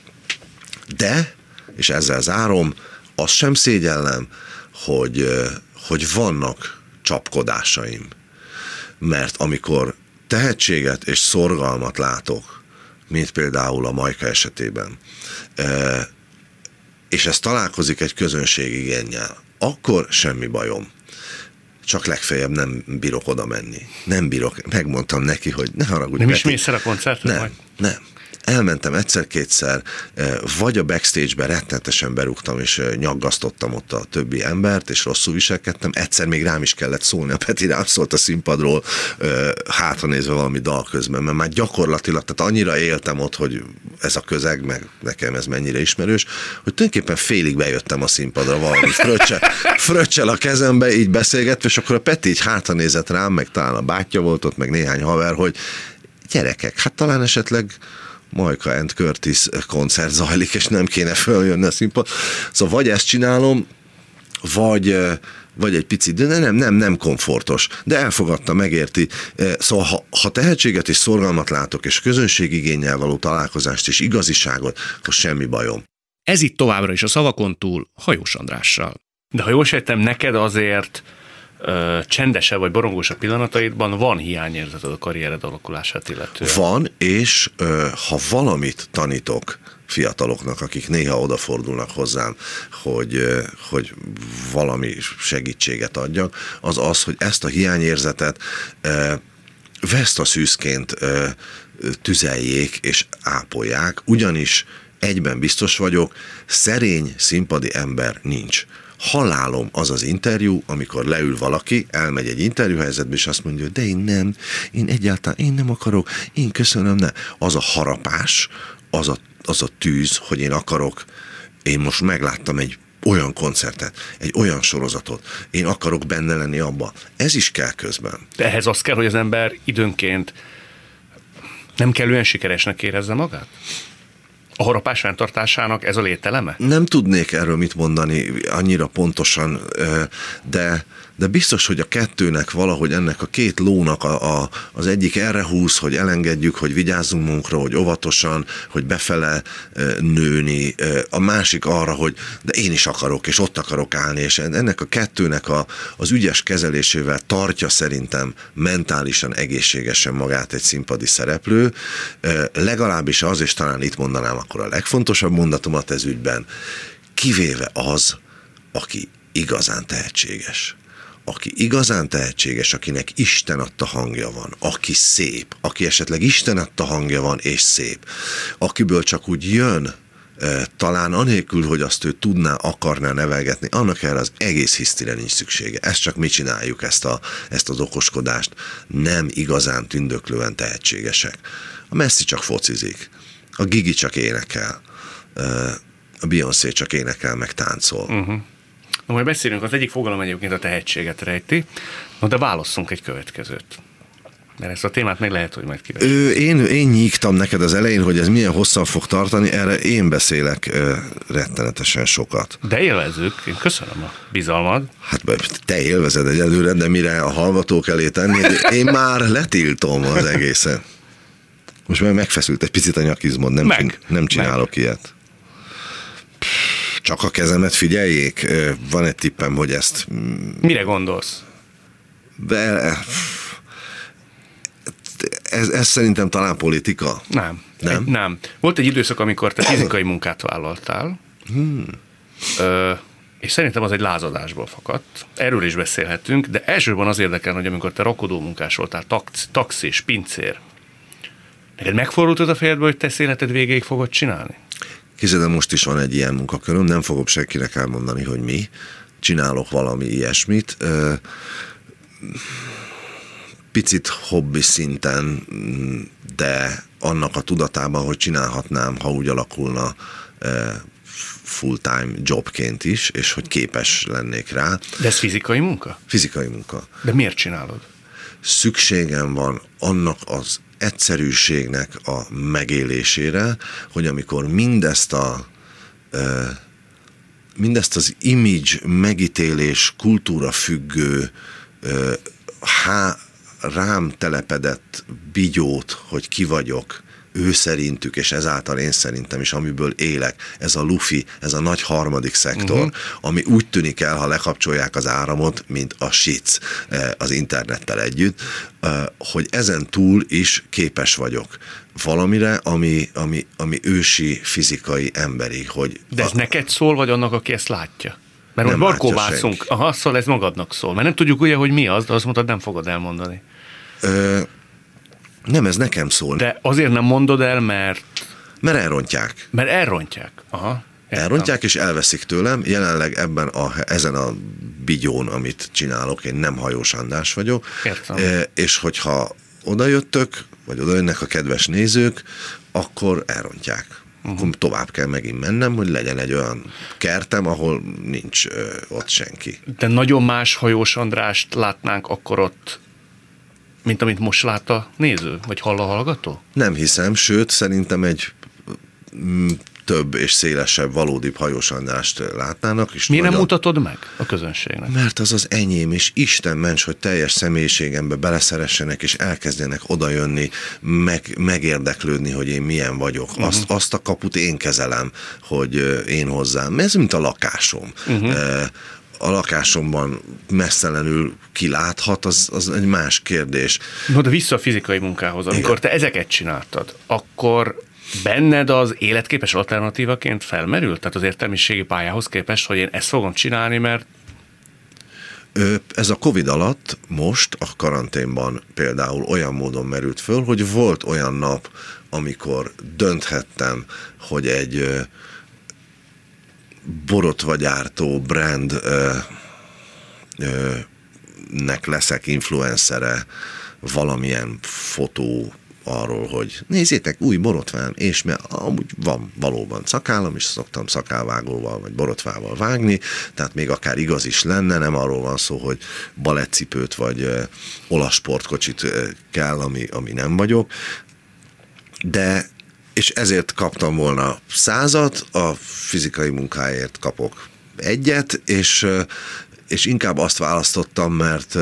de, és ezzel zárom, azt sem szégyellem, hogy, hogy vannak csapkodásaim. Mert amikor tehetséget és szorgalmat látok, mint például a Majka esetében, és ez találkozik egy közönség igényel, akkor semmi bajom. Csak legfeljebb nem bírok oda menni. Nem bírok. Megmondtam neki, hogy ne haragudj. Nem is mész el a koncertre? Nem, majd? nem elmentem egyszer-kétszer, eh, vagy a backstage-be rettenetesen berúgtam, és eh, nyaggasztottam ott a többi embert, és rosszul viselkedtem. Egyszer még rám is kellett szólni, a Peti rám szólt a színpadról, eh, hátra nézve valami dal közben, mert már gyakorlatilag, tehát annyira éltem ott, hogy ez a közeg, meg nekem ez mennyire ismerős, hogy tulajdonképpen félig bejöttem a színpadra valami fröccsel, (laughs) fröccsel a kezembe, így beszélgetve, és akkor a Peti így hátra nézett rám, meg talán a bátyja volt ott, meg néhány haver, hogy gyerekek, hát talán esetleg Majka and Curtis koncert zajlik, és nem kéne följönni a színpad. Szóval vagy ezt csinálom, vagy vagy egy picit, de nem, nem, nem komfortos, de elfogadta, megérti. Szóval ha, ha tehetséget és szorgalmat látok, és közönségigényel való találkozást és igaziságot, akkor semmi bajom. Ez itt továbbra is a szavakon túl Hajós Andrással. De ha jól sejtem, neked azért ö, csendesebb vagy borongósabb pillanataidban van hiányérzeted a karriered alakulását illetően. Van, és ö, ha valamit tanítok fiataloknak, akik néha odafordulnak hozzám, hogy, hogy valami segítséget adjak, az az, hogy ezt a hiányérzetet veszt a szűzként tüzeljék és ápolják, ugyanis egyben biztos vagyok, szerény színpadi ember nincs halálom az az interjú, amikor leül valaki, elmegy egy interjúhelyzetbe, és azt mondja, de én nem, én egyáltalán, én nem akarok, én köszönöm, ne. Az a harapás, az a, az a tűz, hogy én akarok, én most megláttam egy olyan koncertet, egy olyan sorozatot, én akarok benne lenni abba. Ez is kell közben. De ehhez az kell, hogy az ember időnként nem kellően sikeresnek érezze magát? A harapás fenntartásának ez a lételeme? Nem tudnék erről mit mondani annyira pontosan, de de biztos, hogy a kettőnek valahogy ennek a két lónak a, a, az egyik erre húz, hogy elengedjük, hogy vigyázzunk munkra, hogy óvatosan, hogy befele nőni, a másik arra, hogy de én is akarok, és ott akarok állni, és ennek a kettőnek a, az ügyes kezelésével tartja szerintem mentálisan egészségesen magát egy színpadi szereplő, legalábbis az, és talán itt mondanám akkor a legfontosabb mondatomat ez ügyben, kivéve az, aki igazán tehetséges aki igazán tehetséges, akinek Isten adta hangja van, aki szép, aki esetleg Isten adta hangja van és szép, akiből csak úgy jön e, talán anélkül, hogy azt ő tudná, akarná nevelgetni, annak erre az egész hisztire nincs szüksége. Ezt csak mi csináljuk, ezt, a, ezt az okoskodást. Nem igazán tündöklően tehetségesek. A Messi csak focizik, a Gigi csak énekel, e, a Beyoncé csak énekel, meg táncol. Uh-huh. Na, majd beszélünk, az egyik fogalom egyébként a tehetséget rejti, no, de válasszunk egy következőt. Mert ezt a témát még lehet, hogy majd Ő, én, én nyígtam neked az elején, hogy ez milyen hosszan fog tartani, erre én beszélek ö, rettenetesen sokat. De élvezők, én köszönöm a bizalmad. Hát te élvezed egyelőre, de mire a hallgatók elé tenni, én már letiltom az egészen. Most már megfeszült egy picit a nyakizmod, nem, meg, csin, nem csinálok meg. ilyet csak a kezemet figyeljék? Van egy tippem, hogy ezt... Mire gondolsz? De ez, ez szerintem talán politika. Nem. Nem? Egy, nem. Volt egy időszak, amikor te fizikai munkát vállaltál, hmm. ö, és szerintem az egy lázadásból fakadt. Erről is beszélhetünk, de elsősorban az érdekel, hogy amikor te rakodó munkás voltál, tax, taxis, pincér, neked megfordult az a fejedből, hogy te életed végéig fogod csinálni? Képzeld, most is van egy ilyen munkaköröm, nem fogok senkinek elmondani, hogy mi. Csinálok valami ilyesmit. Picit hobbi szinten, de annak a tudatában, hogy csinálhatnám, ha úgy alakulna full-time jobként is, és hogy képes lennék rá. De ez fizikai munka? Fizikai munka. De miért csinálod? Szükségem van annak az egyszerűségnek a megélésére, hogy amikor mindezt a mindezt az image megítélés kultúra függő há, rám telepedett bigyót, hogy ki vagyok, ő szerintük, és ezáltal én szerintem is, amiből élek, ez a lufi, ez a nagy harmadik szektor, uh-huh. ami úgy tűnik el, ha lekapcsolják az áramot, mint a sic eh, az internettel együtt, eh, hogy ezen túl is képes vagyok valamire, ami, ami, ami ősi, fizikai, emberi. Hogy De ez a... neked szól, vagy annak, aki ezt látja? Mert most barkóvászunk. Aha, szóval ez magadnak szól. Mert nem tudjuk ugye, hogy mi az, de azt mondtad, nem fogod elmondani. Ö, nem, ez nekem szól. De azért nem mondod el, mert... Mert elrontják. Mert elrontják. Aha. Értem. Elrontják és elveszik tőlem. Jelenleg ebben a, ezen a bigyón, amit csinálok, én nem hajós andás vagyok. Értem. E, és hogyha odajöttök, vagy odajönnek a kedves nézők, akkor elrontják. Uh-huh. Akkor tovább kell megint mennem, hogy legyen egy olyan kertem, ahol nincs ö, ott senki. De nagyon más hajós Andrást látnánk akkor ott mint amit most lát a néző, vagy hall a hallgató? Nem hiszem, sőt, szerintem egy mm, több és szélesebb, valódi hajós Andrást látnának. És Miért nagyon... nem mutatod meg a közönségnek? Mert az az enyém, és Isten ments, hogy teljes személyiségembe beleszeressenek, és elkezdjenek odajönni, meg, megérdeklődni, hogy én milyen vagyok. Uh-huh. Azt, azt a kaput én kezelem, hogy én hozzám. Ez mint a lakásom. Uh-huh a lakásomban messzelenül kiláthat, az, az egy más kérdés. No, de vissza a fizikai munkához. Amikor Igen. te ezeket csináltad, akkor benned az életképes alternatívaként felmerült? Tehát az értelmiségi pályához képest, hogy én ezt fogom csinálni, mert ez a Covid alatt most a karanténban például olyan módon merült föl, hogy volt olyan nap, amikor dönthettem, hogy egy borotvagyártó brand ö, ö, leszek influencere valamilyen fotó arról, hogy nézzétek, új borotvám, és mert amúgy van valóban szakállam, és szoktam szakálvágóval vagy borotvával vágni, tehát még akár igaz is lenne, nem arról van szó, hogy balettcipőt vagy ö, olasz sportkocsit ö, kell, ami, ami nem vagyok, de és ezért kaptam volna százat, a fizikai munkáért kapok egyet, és, és inkább azt választottam, mert,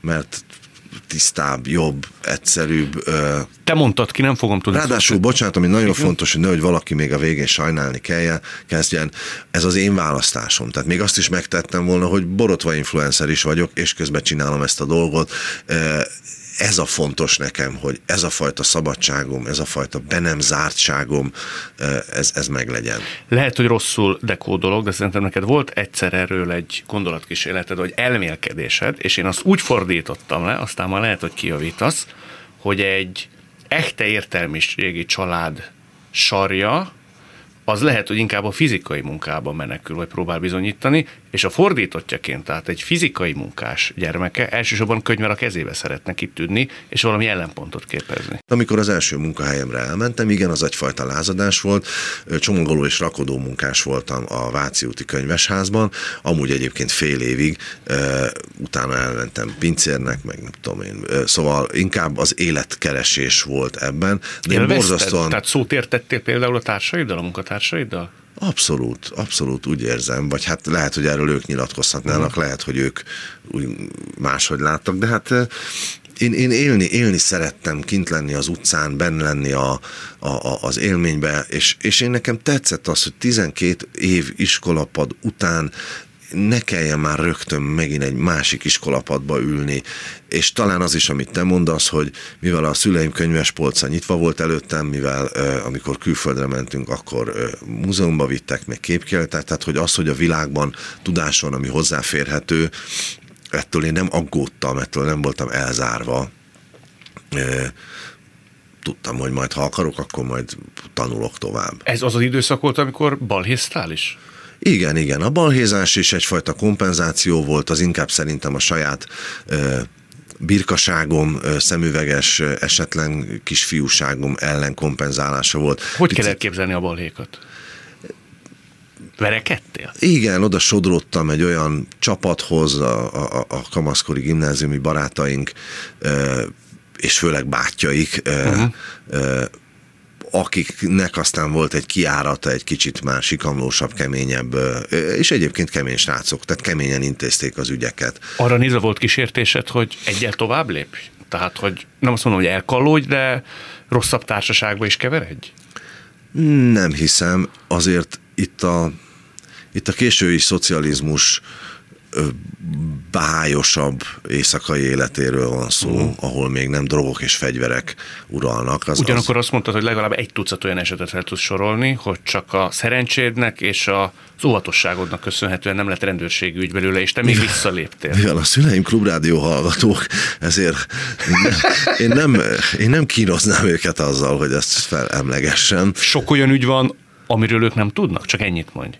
mert tisztább, jobb, egyszerűbb. Te mondtad ki, nem fogom tudni. Ráadásul, bocsánat, ami nagyon Igen. fontos, hogy nehogy valaki még a végén sajnálni kelljen, kezdjen, ez az én választásom. Tehát még azt is megtettem volna, hogy borotva influencer is vagyok, és közben csinálom ezt a dolgot ez a fontos nekem, hogy ez a fajta szabadságom, ez a fajta be nem zártságom, ez, ez meglegyen. Lehet, hogy rosszul dekódolok, de szerintem neked volt egyszer erről egy gondolatkísérleted, vagy elmélkedésed, és én azt úgy fordítottam le, aztán már lehet, hogy kijavítasz, hogy egy echte értelmiségi család sarja, az lehet, hogy inkább a fizikai munkában menekül, vagy próbál bizonyítani, és a fordítottjaként, tehát egy fizikai munkás gyermeke elsősorban könyvvel a kezébe szeretne kitűnni, és valami ellenpontot képezni. Amikor az első munkahelyemre elmentem, igen, az egyfajta lázadás volt, csomagoló és rakodó munkás voltam a Váci úti könyvesházban, amúgy egyébként fél évig, utána elmentem pincérnek, meg nem tudom én, szóval inkább az életkeresés volt ebben, de én borzasztóan... Tehát szót értettél például a társaiddal, a munkatársaiddal? Abszolút, abszolút úgy érzem, vagy hát lehet, hogy erről ők nyilatkozhatnának, uh-huh. lehet, hogy ők úgy máshogy láttak, de hát én, én élni, élni szerettem, kint lenni az utcán, benn lenni a, a, a, az élménybe, és, és én nekem tetszett az, hogy 12 év iskolapad után ne kelljen már rögtön megint egy másik iskolapadba ülni, és talán az is, amit te mondasz, hogy mivel a szüleim könyves polca nyitva volt előttem, mivel amikor külföldre mentünk, akkor múzeumba vittek, meg képkiállítás, tehát hogy az, hogy a világban tudás van, ami hozzáférhető, ettől én nem aggódtam, ettől nem voltam elzárva. Tudtam, hogy majd ha akarok, akkor majd tanulok tovább. Ez az az időszak volt, amikor balhéztál is? Igen, igen. A balhézás is egyfajta kompenzáció volt, az inkább szerintem a saját birkaságom, szemüveges, esetlen kisfiúságom ellen kompenzálása volt. Hogy kell elképzelni a balhékat? Verekedtél? Igen, oda sodródtam egy olyan csapathoz, a, a, a kamaszkori gimnáziumi barátaink, és főleg bátyjaik, uh-huh akiknek aztán volt egy kiárata, egy kicsit már sikamlósabb, keményebb, és egyébként kemény srácok, tehát keményen intézték az ügyeket. Arra nézve volt kísértésed, hogy egyel tovább lép? Tehát, hogy nem azt mondom, hogy elkallódj, de rosszabb társaságba is keveredj? Nem hiszem, azért itt a, itt a késői szocializmus bájosabb éjszakai életéről van szó, uh-huh. ahol még nem drogok és fegyverek uralnak. Az, Ugyanakkor az... azt mondtad, hogy legalább egy tucat olyan esetet fel tudsz sorolni, hogy csak a szerencsédnek és a az óvatosságodnak köszönhetően nem lett rendőrségi ügy belőle, és te még visszaléptél. Mivel a szüleim klubrádió hallgatók, ezért én nem, én nem kínoznám őket azzal, hogy ezt felemlegessem. Sok olyan ügy van, Amiről ők nem tudnak? Csak ennyit mondj.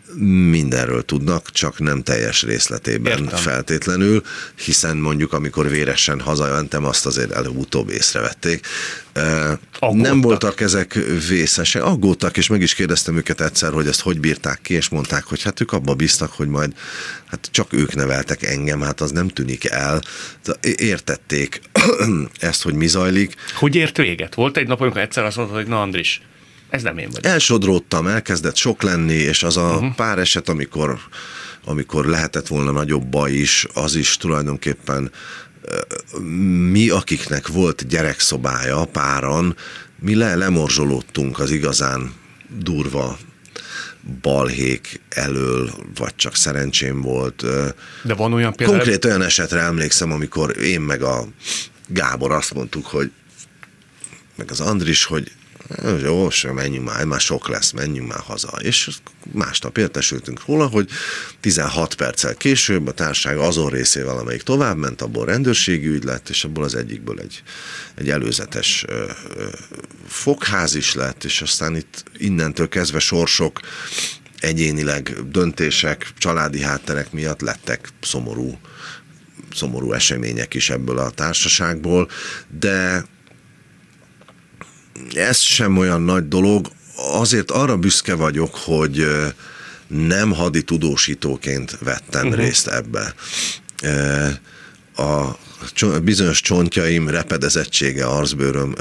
Mindenről tudnak, csak nem teljes részletében Értem. feltétlenül, hiszen mondjuk amikor véresen hazamentem, azt azért előbb-utóbb észrevették. Aggódtak. Nem voltak ezek vészesek, aggódtak, és meg is kérdeztem őket egyszer, hogy ezt hogy bírták ki, és mondták, hogy hát ők abba bíztak, hogy majd hát csak ők neveltek engem, hát az nem tűnik el. Értették (clears throat) ezt, hogy mi zajlik. Hogy ért véget? Volt egy nap, amikor egyszer azt mondta, hogy na Andris, ez nem én vagyok. Elsodródtam, elkezdett sok lenni, és az a uh-huh. pár eset, amikor, amikor lehetett volna nagyobb baj is, az is tulajdonképpen mi, akiknek volt gyerekszobája páran, mi le, lemorzsolódtunk az igazán durva balhék elől, vagy csak szerencsém volt. De van olyan például... Konkrét olyan esetre emlékszem, amikor én meg a Gábor azt mondtuk, hogy meg az Andris, hogy jó, menjünk már, már sok lesz, menjünk már haza. És másnap értesültünk róla, hogy 16 perccel később a társaság azon részével, amelyik tovább ment, abból rendőrségi ügy lett, és abból az egyikből egy, egy előzetes ö, ö, fogház is lett, és aztán itt innentől kezdve sorsok, egyénileg döntések, családi hátterek miatt lettek szomorú szomorú események is ebből a társaságból, de ez sem olyan nagy dolog. Azért arra büszke vagyok, hogy nem hadi tudósítóként vettem uh-huh. részt ebbe. a bizonyos csontjaim repedezettsége, arzbőröm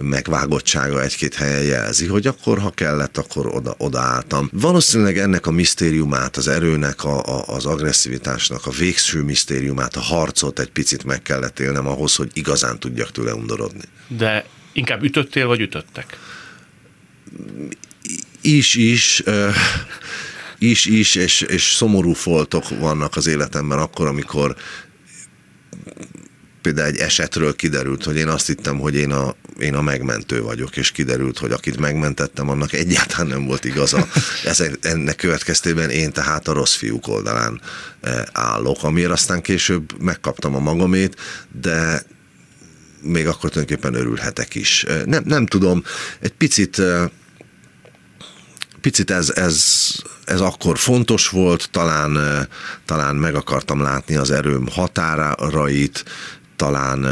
megvágottsága egy-két helyen jelzi, hogy akkor, ha kellett, akkor oda, odaálltam. Valószínűleg ennek a misztériumát, az erőnek, a, a, az agresszivitásnak, a végső misztériumát, a harcot egy picit meg kellett élnem ahhoz, hogy igazán tudjak tőle undorodni. De inkább ütöttél, vagy ütöttek? Is, is. is, is, és, és szomorú foltok vannak az életemben akkor, amikor például egy esetről kiderült, hogy én azt hittem, hogy én a, én a megmentő vagyok, és kiderült, hogy akit megmentettem, annak egyáltalán nem volt igaza. (laughs) Ezek, ennek következtében én tehát a rossz fiúk oldalán állok, amiért aztán később megkaptam a magamét, de még akkor tulajdonképpen örülhetek is. Nem, nem tudom, egy picit picit ez, ez, ez akkor fontos volt, talán, talán meg akartam látni az erőm határait, talán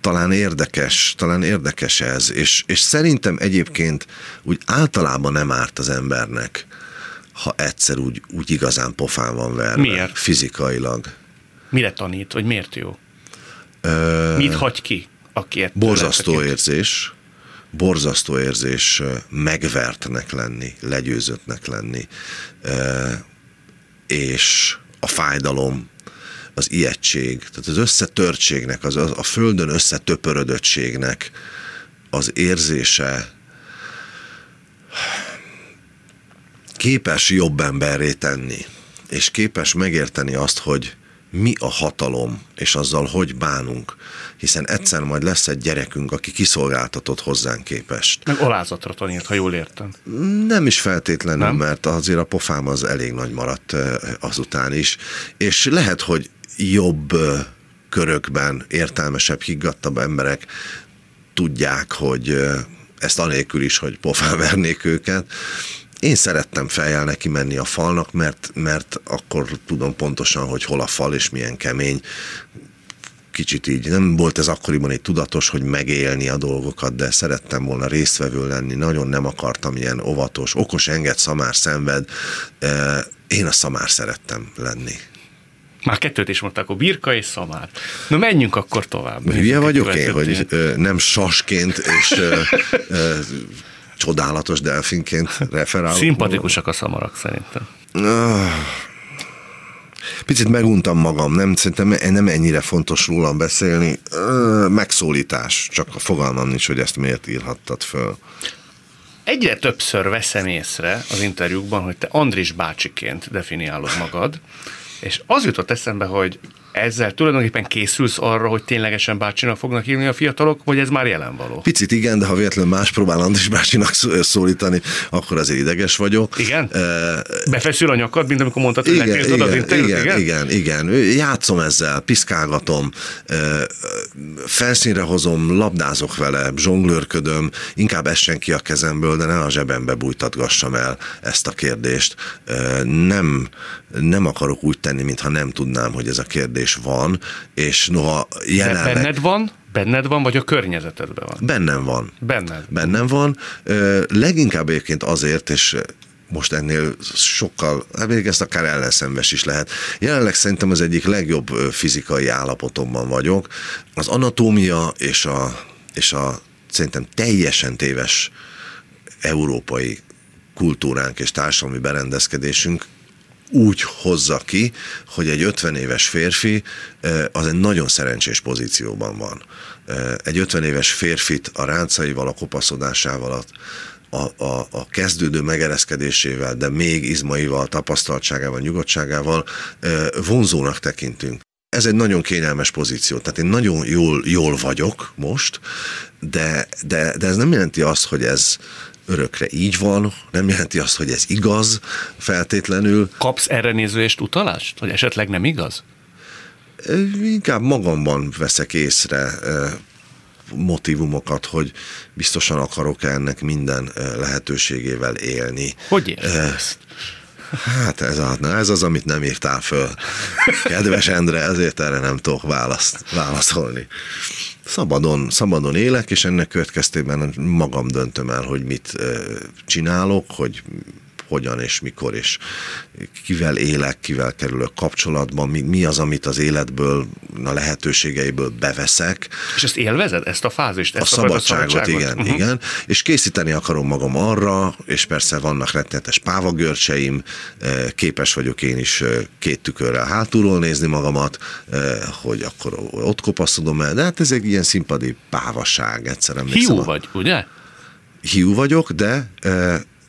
talán érdekes, talán érdekes ez, és, és szerintem egyébként úgy általában nem árt az embernek, ha egyszer úgy, úgy igazán pofán van verve. Miért? Fizikailag. Mire tanít, vagy miért jó? Mit hagy ki? Akiért borzasztó érzés, borzasztó érzés megvertnek lenni, legyőzöttnek lenni, és a fájdalom, az ijegység, tehát az összetörtségnek, az, a földön összetöpörödöttségnek az érzése képes jobb emberré tenni, és képes megérteni azt, hogy mi a hatalom, és azzal hogy bánunk, hiszen egyszer majd lesz egy gyerekünk, aki kiszolgáltatott hozzánk képest. Meg alázatra tanírt, ha jól értem. Nem is feltétlenül, Nem? mert azért a pofám az elég nagy maradt azután is, és lehet, hogy jobb körökben értelmesebb, higgadtabb emberek tudják, hogy ezt anélkül is, hogy pofán (laughs) vernék őket. Én szerettem feljel neki menni a falnak, mert, mert akkor tudom pontosan, hogy hol a fal és milyen kemény. Kicsit így nem volt ez akkoriban egy tudatos, hogy megélni a dolgokat, de szerettem volna résztvevő lenni, nagyon nem akartam ilyen óvatos, okos enged, szamár szenved. Én a szamár szerettem lenni. Már kettőt is mondták, akkor birka és szamár. Na menjünk akkor tovább. Hülye vagyok én, hogy nem sasként és csodálatos delfinként referálok. Szimpatikusak a szamarak szerintem. Picit meguntam magam, nem, szerintem nem ennyire fontos rólam beszélni. Megszólítás, csak a fogalmam nincs, hogy ezt miért írhattad föl. Egyre többször veszem észre az interjúkban, hogy te Andris bácsiként definiálod magad, és az jutott eszembe, hogy ezzel tulajdonképpen készülsz arra, hogy ténylegesen bácsinak fognak hívni a fiatalok, vagy ez már jelen való? Picit igen, de ha véletlenül más próbál Andris bácsinak szólítani, akkor azért ideges vagyok. Igen? Uh, Befeszül a nyakad, mint amikor mondtad, hogy igen, igen, az igen, igen, igen, igen, játszom ezzel, piszkálgatom, uh, felszínre hozom, labdázok vele, zsonglőrködöm, inkább essen ki a kezemből, de ne a zsebembe bújtatgassam el ezt a kérdést. Uh, nem, nem akarok úgy tenni, mintha nem tudnám, hogy ez a kérdés kérdés van, és noha jelenleg... benned van? Benned van, vagy a környezetedben van? Bennem van. Benned. Bennem van. Leginkább egyébként azért, és most ennél sokkal, hát még ezt akár ellenszenves is lehet. Jelenleg szerintem az egyik legjobb fizikai állapotomban vagyok. Az anatómia és a, és a szerintem teljesen téves európai kultúránk és társadalmi berendezkedésünk úgy hozza ki, hogy egy 50 éves férfi az egy nagyon szerencsés pozícióban van. Egy 50 éves férfit a ráncaival, a kopaszodásával, a, a, a kezdődő megereszkedésével, de még izmaival, tapasztaltságával, nyugodtságával vonzónak tekintünk. Ez egy nagyon kényelmes pozíció, tehát én nagyon jól, jól vagyok most, de, de, de ez nem jelenti azt, hogy ez, örökre így van, nem jelenti azt, hogy ez igaz feltétlenül. Kapsz erre nézőést utalást, hogy esetleg nem igaz? Inkább magamban veszek észre motivumokat, hogy biztosan akarok ennek minden lehetőségével élni. Hogy érted ezt? Hát ez, a, na ez az, amit nem írtál föl. Kedves Endre, ezért erre nem tudok választ, válaszolni szabadon, szabadon élek, és ennek következtében magam döntöm el, hogy mit csinálok, hogy hogyan és mikor, és kivel élek, kivel kerülök kapcsolatban, mi, mi az, amit az életből, a lehetőségeiből beveszek. És ezt élvezed, ezt a fázist? Ezt a, szabadságot, a szabadságot, igen, uh-huh. igen. És készíteni akarom magam arra, és persze vannak rettenetes pávagörcseim, képes vagyok én is két tükörrel hátulról nézni magamat, hogy akkor ott kopaszodom el, de hát ez egy ilyen színpadi pávaság egyszerűen. Hiú vagy, ugye? Hiú vagyok, de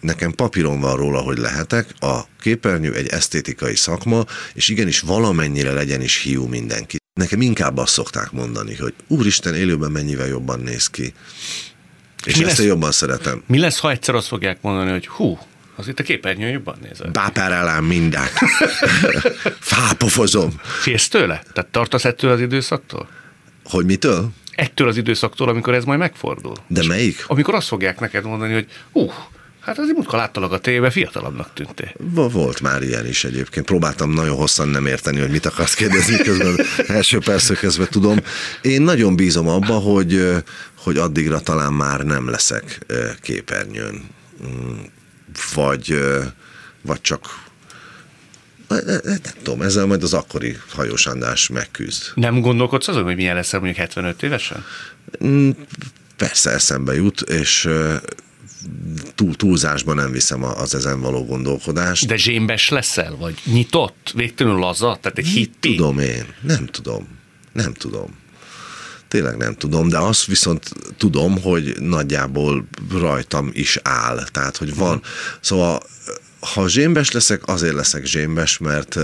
nekem papíron van róla, hogy lehetek, a képernyő egy esztétikai szakma, és igenis valamennyire legyen is hiú mindenki. Nekem inkább azt szokták mondani, hogy úristen, élőben mennyivel jobban néz ki. És, és ezt lesz, jobban szeretem. Mi lesz, ha egyszer azt fogják mondani, hogy hú, az itt a képernyőn jobban nézel. Bápárálám minden. (laughs) Fápofozom. Félsz tőle? Tehát tartasz ettől az időszaktól? Hogy mitől? Ettől az időszaktól, amikor ez majd megfordul. De melyik? Amikor azt fogják neked mondani, hogy uh, Hát azért múltkor láttalak a tévébe, fiatalabbnak tűntél. Volt már ilyen is egyébként. Próbáltam nagyon hosszan nem érteni, hogy mit akarsz kérdezni, közben (laughs) első percek közben tudom. Én nagyon bízom abba, hogy, hogy addigra talán már nem leszek képernyőn. Mm, vagy, vagy csak nem tudom, ezzel majd az akkori hajós András megküzd. Nem gondolkodsz azon, hogy milyen lesz mondjuk 75 évesen? Mm, persze eszembe jut, és túl, túlzásban nem viszem az ezen való gondolkodást. De zsémbes leszel, vagy nyitott, végtelenül laza, tehát egy hippi? Tudom én, nem tudom, nem tudom. Tényleg nem tudom, de azt viszont tudom, hogy nagyjából rajtam is áll. Tehát, hogy van. Szóval, ha zsémbes leszek, azért leszek zsémbes, mert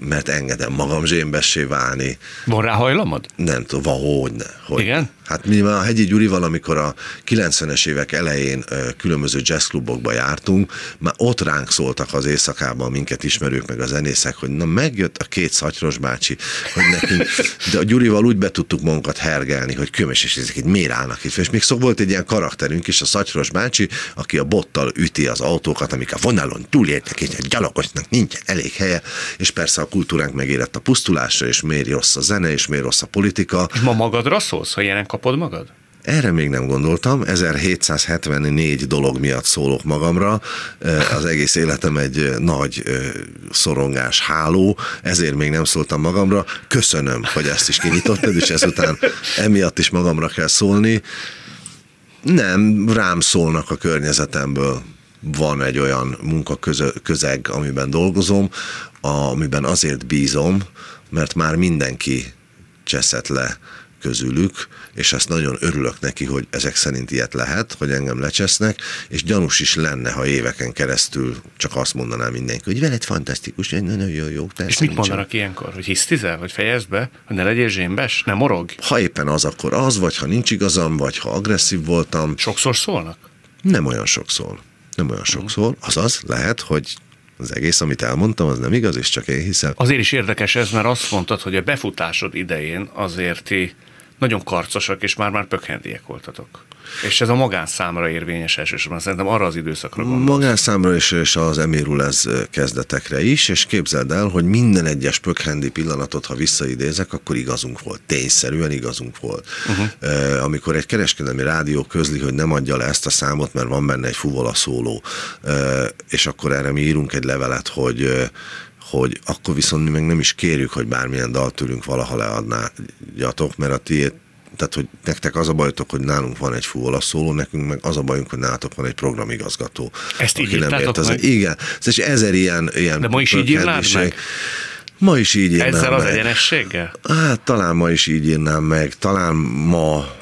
mert engedem magam zsémbessé válni. Van rá hajlamod? Nem tudom, van, hogy ne. Hogy Igen? Hát mi már a Hegyi Gyurival, amikor a 90-es évek elején különböző jazzklubokba jártunk, már ott ránk szóltak az éjszakában minket ismerők meg a zenészek, hogy na megjött a két szatyros bácsi, hogy nekünk, de a Gyurival úgy be tudtuk magunkat hergelni, hogy kömes és ezek itt miért állnak itt. És még szó volt egy ilyen karakterünk is, a szatyros bácsi, aki a bottal üti az autókat, amik a vonalon túléltek, és egy gyalogosnak nincsen elég helye, és persze a kultúránk megérett a pusztulásra, és miért rossz a zene, és miért rossz a politika. És ma magadra szólsz, ha ilyenek kapod magad? Erre még nem gondoltam, 1774 dolog miatt szólok magamra, az egész életem egy nagy szorongás háló, ezért még nem szóltam magamra. Köszönöm, hogy ezt is kinyitottad, és ezután emiatt is magamra kell szólni. Nem, rám szólnak a környezetemből. Van egy olyan munkaközeg, amiben dolgozom, amiben azért bízom, mert már mindenki cseszett le közülük, és ezt nagyon örülök neki, hogy ezek szerint ilyet lehet, hogy engem lecsesznek, és gyanús is lenne, ha éveken keresztül csak azt mondaná mindenki, hogy veled fantasztikus, nagyon jó, jó. És mit mondanak ilyenkor? Hogy hisztizel, hogy fejezd be, hogy ne legyél zsémbes, ne morog? Ha éppen az, akkor az, vagy ha nincs igazam, vagy ha agresszív voltam. Sokszor szólnak? Nem olyan sokszor. Nem olyan sokszor. Azaz, lehet, hogy az egész, amit elmondtam, az nem igaz, és csak én hiszem. Azért is érdekes ez, mert azt mondtad, hogy a befutásod idején azért ti nagyon karcosak, és már-már pökhendiek voltatok. És ez a magánszámra érvényes elsősorban, szerintem arra az időszakra gondolsz. Magánszámra is, és az Emirul ez kezdetekre is, és képzeld el, hogy minden egyes pökhendi pillanatot, ha visszaidézek, akkor igazunk volt. Tényszerűen igazunk volt. Uh-huh. Amikor egy kereskedelmi rádió közli, hogy nem adja le ezt a számot, mert van benne egy fuvola szóló, és akkor erre mi írunk egy levelet, hogy hogy akkor viszont mi meg nem is kérjük, hogy bármilyen dalt tőlünk valaha leadnátok, mert a tiét tehát, hogy nektek az a bajotok, hogy nálunk van egy fúvola szóló, nekünk meg az a bajunk, hogy nálatok van egy programigazgató. Ezt így nem ért az, meg? Igen, és ezer ilyen, ilyen De ma is így írnád meg? Ma is így írnám Ezzel meg. az egyenességgel? Hát talán ma is így írnám meg, talán ma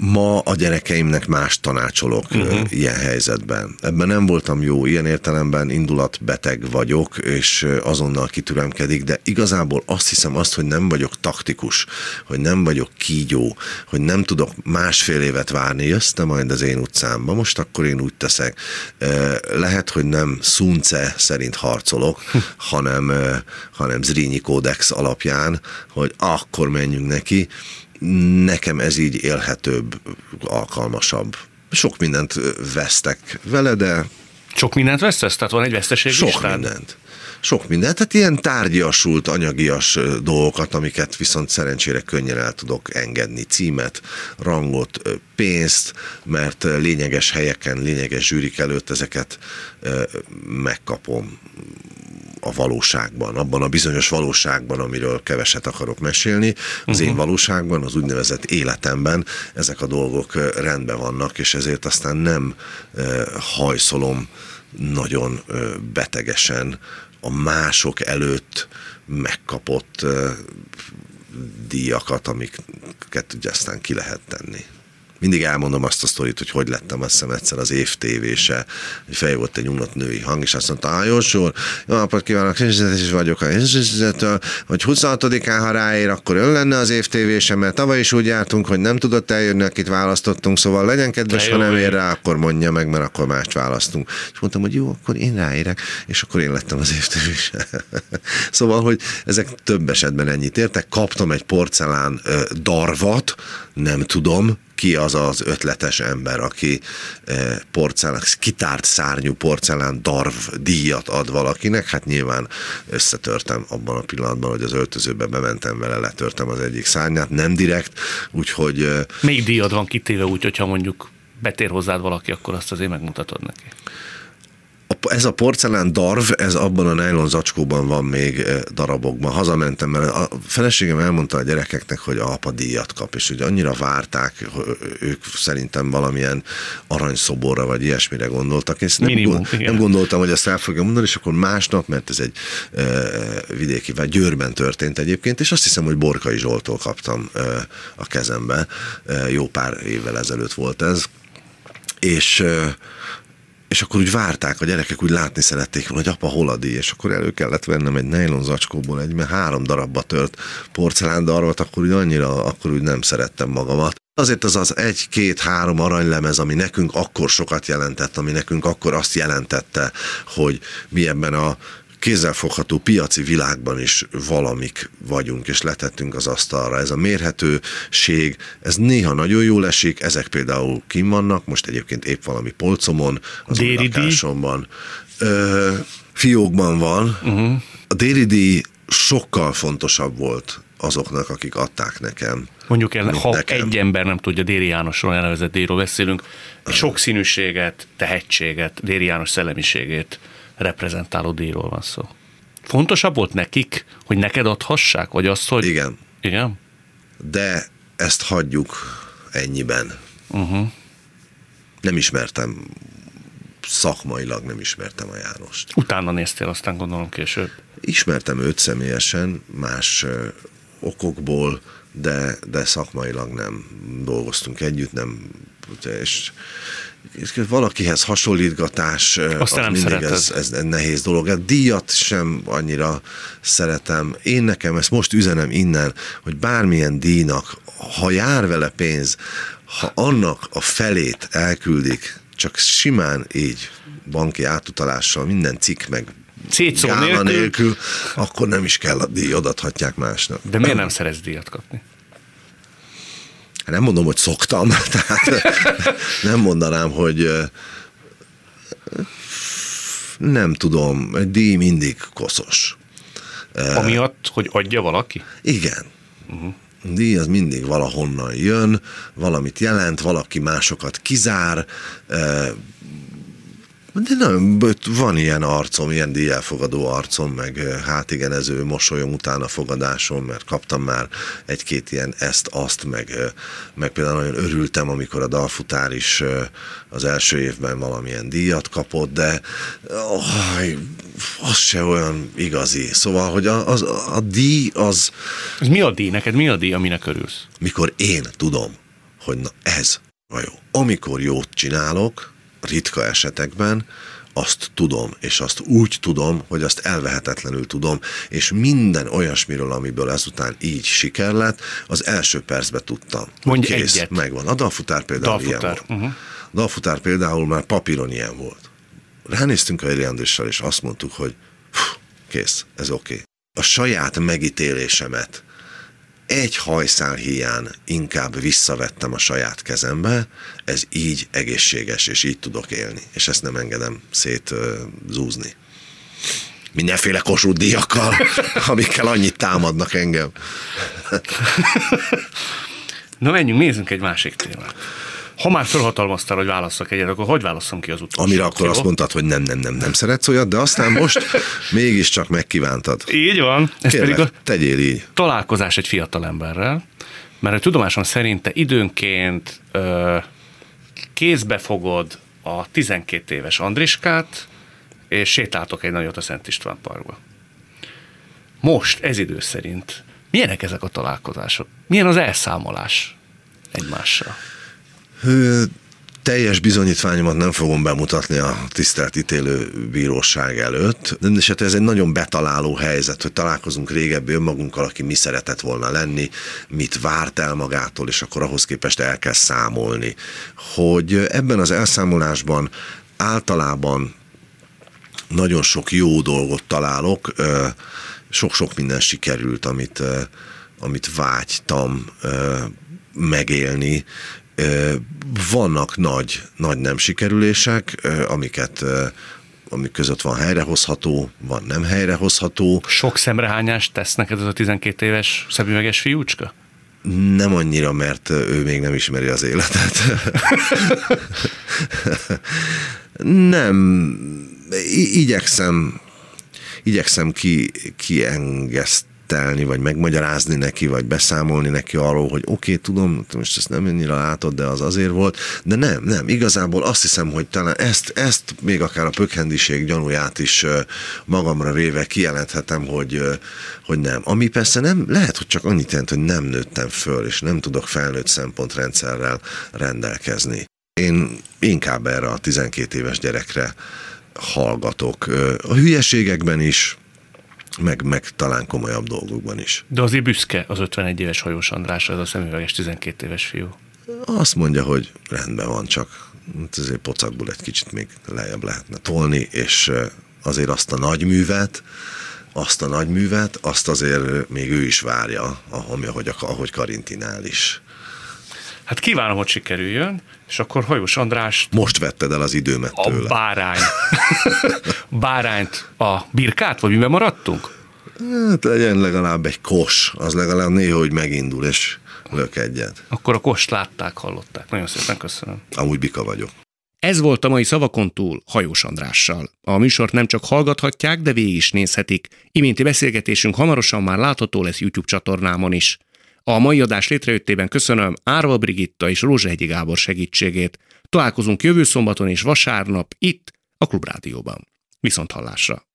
ma a gyerekeimnek más tanácsolok uh-huh. ilyen helyzetben. Ebben nem voltam jó, ilyen értelemben indulatbeteg vagyok, és azonnal kitüremkedik, de igazából azt hiszem azt, hogy nem vagyok taktikus, hogy nem vagyok kígyó, hogy nem tudok másfél évet várni, jössz te majd az én utcámba, most akkor én úgy teszek. Lehet, hogy nem szunce szerint harcolok, (laughs) hanem, hanem Zrínyi kódex alapján, hogy akkor menjünk neki, nekem ez így élhetőbb, alkalmasabb. Sok mindent vesztek vele, de... Sok mindent vesztesz? Tehát van egy veszteség Sok listád? mindent. sok mindent, tehát ilyen tárgyasult, anyagias dolgokat, amiket viszont szerencsére könnyen el tudok engedni. Címet, rangot, pénzt, mert lényeges helyeken, lényeges zsűrik előtt ezeket megkapom a valóságban, abban a bizonyos valóságban, amiről keveset akarok mesélni. Az uh-huh. én valóságban, az úgynevezett életemben ezek a dolgok rendben vannak, és ezért aztán nem hajszolom nagyon betegesen a mások előtt megkapott díjakat, amiket ugye aztán ki lehet tenni mindig elmondom azt a sztorit, hogy hogy lettem azt hiszem egyszer az évtévése, hogy fej volt egy unott női hang, és azt mondta, a jó sor, jó napot kívánok, és vagyok a hogy 26-án, ha ráér, akkor ön lenne az évtévése, mert tavaly is úgy jártunk, hogy nem tudott eljönni, akit választottunk, szóval legyen kedves, ha nem ér rá, akkor mondja meg, mert akkor mást választunk. És mondtam, hogy jó, akkor én ráérek, és akkor én lettem az évtévése. (laughs) szóval, hogy ezek több esetben ennyit értek. Kaptam egy porcelán darvat, nem tudom, ki az az ötletes ember, aki eh, porcelán, kitárt szárnyú porcelán darv díjat ad valakinek, hát nyilván összetörtem abban a pillanatban, hogy az öltözőbe bementem vele, letörtem az egyik szárnyát, nem direkt, úgyhogy... Eh, Még díjad van kitéve úgy, hogyha mondjuk betér hozzád valaki, akkor azt azért megmutatod neki ez a porcelán darv, ez abban a nylon zacskóban van még eh, darabokban. Hazamentem, mert a feleségem elmondta a gyerekeknek, hogy apa díjat kap, és hogy annyira várták, ők szerintem valamilyen aranyszoborra vagy ilyesmire gondoltak. Én nem, Minimum, gond, nem gondoltam, hogy ezt el fogja mondani, és akkor másnap, mert ez egy e, vidéki, vagy Győrben történt egyébként, és azt hiszem, hogy Borkai Zsoltól kaptam e, a kezembe. E, jó pár évvel ezelőtt volt ez. És és akkor úgy várták, a gyerekek úgy látni szerették hogy apa hol a díj, és akkor elő kellett vennem egy nylon zacskóból egy, mert három darabba tört porcelán darvat, akkor úgy annyira, akkor úgy nem szerettem magamat. Azért az az egy-két-három aranylemez, ami nekünk akkor sokat jelentett, ami nekünk akkor azt jelentette, hogy mi ebben a kézzelfogható piaci világban is valamik vagyunk, és letettünk az asztalra. Ez a mérhetőség, ez néha nagyon jól esik, ezek például kim vannak, most egyébként épp valami polcomon, az lakásomban. Ö, fiókban van. Uh-huh. A déli sokkal fontosabb volt azoknak, akik adták nekem. Mondjuk el, ha nekem. egy ember nem tudja Déri Jánosról elnevezett díjról beszélünk, sokszínűséget, tehetséget, Déri János szellemiségét reprezentáló díjról van szó. Fontosabb volt nekik, hogy neked adhassák, vagy azt, hogy... Igen. Igen? De ezt hagyjuk ennyiben. Uh-huh. Nem ismertem szakmailag nem ismertem a Jánost. Utána néztél aztán gondolom később. Ismertem őt személyesen, más okokból, de, de szakmailag nem dolgoztunk együtt, nem, és valakihez hasonlítgatás, Azt az mindig ez, ez nehéz dolog. A díjat sem annyira szeretem. Én nekem ezt most üzenem innen, hogy bármilyen díjnak, ha jár vele pénz, ha annak a felét elküldik, csak simán így banki átutalással, minden cikk meg gála nélkül. nélkül, akkor nem is kell a díj, adathatják másnak. De miért nem szerez díjat kapni? Nem mondom, hogy szoktam, (laughs) tehát nem mondanám, hogy nem tudom, egy díj mindig koszos. Amiatt, hogy adja valaki? Igen. Uh-huh. Díj az mindig valahonnan jön, valamit jelent, valaki másokat kizár, de nem, van ilyen arcom, ilyen díjelfogadó arcom, meg hát igen, ő mosolyom után a fogadásom, mert kaptam már egy-két ilyen ezt-azt, meg, meg például nagyon örültem, amikor a dalfutár is az első évben valamilyen díjat kapott, de oh, az se olyan igazi. Szóval, hogy a, az, a díj az... Ez mi a díj? Neked mi a díj, aminek örülsz? Mikor én tudom, hogy na ez a jó. Amikor jót csinálok, ritka esetekben azt tudom, és azt úgy tudom, hogy azt elvehetetlenül tudom, és minden olyasmiről, amiből ezután így siker lett, az első percben tudtam. Mondj Kész, egyet. megvan. A dalfutár például dalfutár. ilyen volt. Uh-huh. dalfutár például már papíron ilyen volt. Ránéztünk a Eliandrissal, és azt mondtuk, hogy kész, ez oké. Okay. A saját megítélésemet egy hajszál hiány inkább visszavettem a saját kezembe, ez így egészséges, és így tudok élni, és ezt nem engedem szétzúzni. mindenféle Kossuth díjakkal, (laughs) amikkel annyit támadnak engem. Na menjünk, nézzünk egy másik témát. Ha már felhatalmaztál, hogy válasszak egyet, akkor hogy válasszam ki az utolsó? Amire akkor azt mondtad, hogy nem, nem, nem, nem szeretsz olyat, de aztán most (laughs) mégiscsak megkívántad. Így van. Ez Kérlek, pedig a tegyél így. találkozás egy fiatal emberrel, mert a tudomásom szerint te időnként ö, kézbe fogod a 12 éves Andriskát, és sétáltok egy nagyot a Szent István Parkba. Most, ez idő szerint, milyenek ezek a találkozások? Milyen az elszámolás egymással? Teljes bizonyítványomat nem fogom bemutatni a tisztelt ítélő bíróság előtt. És hát ez egy nagyon betaláló helyzet, hogy találkozunk régebbi önmagunkkal, aki mi szeretett volna lenni, mit várt el magától, és akkor ahhoz képest el kell számolni. Hogy ebben az elszámolásban általában nagyon sok jó dolgot találok, sok-sok minden sikerült, amit, amit vágytam megélni. Vannak nagy, nagy nem sikerülések, amiket amik között van helyrehozható, van nem helyrehozható. Sok szemrehányást tesz neked ez a 12 éves szemüveges fiúcska? Nem annyira, mert ő még nem ismeri az életet. (laughs) nem, igyekszem, igyekszem ki, kiengesztelni, vagy megmagyarázni neki, vagy beszámolni neki arról, hogy oké, okay, tudom, most ezt nem annyira látod, de az azért volt, de nem, nem, igazából azt hiszem, hogy talán ezt, ezt még akár a pökhendiség gyanúját is magamra véve kijelenthetem, hogy, hogy nem. Ami persze nem, lehet, hogy csak annyit jelent, hogy nem nőttem föl, és nem tudok felnőtt szempontrendszerrel rendelkezni. Én inkább erre a 12 éves gyerekre hallgatok. A hülyeségekben is, meg, meg talán komolyabb dolgokban is. De azért büszke az 51 éves hajós András, ez a szemüveges 12 éves fiú. Azt mondja, hogy rendben van, csak hát azért pocakból egy kicsit még lejjebb lehetne tolni, és azért azt a nagy művet, azt a nagy művet, azt azért még ő is várja, ahogy, ahogy Karintinál is. Hát kívánom, hogy sikerüljön, és akkor hajós András Most vetted el az időmet a tőle. bárány. (laughs) Bárányt, a birkát, vagy miben maradtunk? Hát legyen legalább egy kos, az legalább néha, hogy megindul, és lök egyet. Akkor a kost látták, hallották. Nagyon szépen köszönöm. Amúgy bika vagyok. Ez volt a mai Szavakon túl Hajós Andrással. A műsort nem csak hallgathatják, de végig is nézhetik. Iménti beszélgetésünk hamarosan már látható lesz YouTube csatornámon is. A mai adás létrejöttében köszönöm Árva Brigitta és Rózsehegyi Gábor segítségét. Találkozunk jövő szombaton és vasárnap itt a Klubrádióban. Viszont hallásra!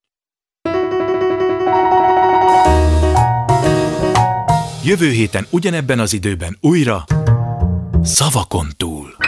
Jövő héten ugyanebben az időben újra Szavakon túl.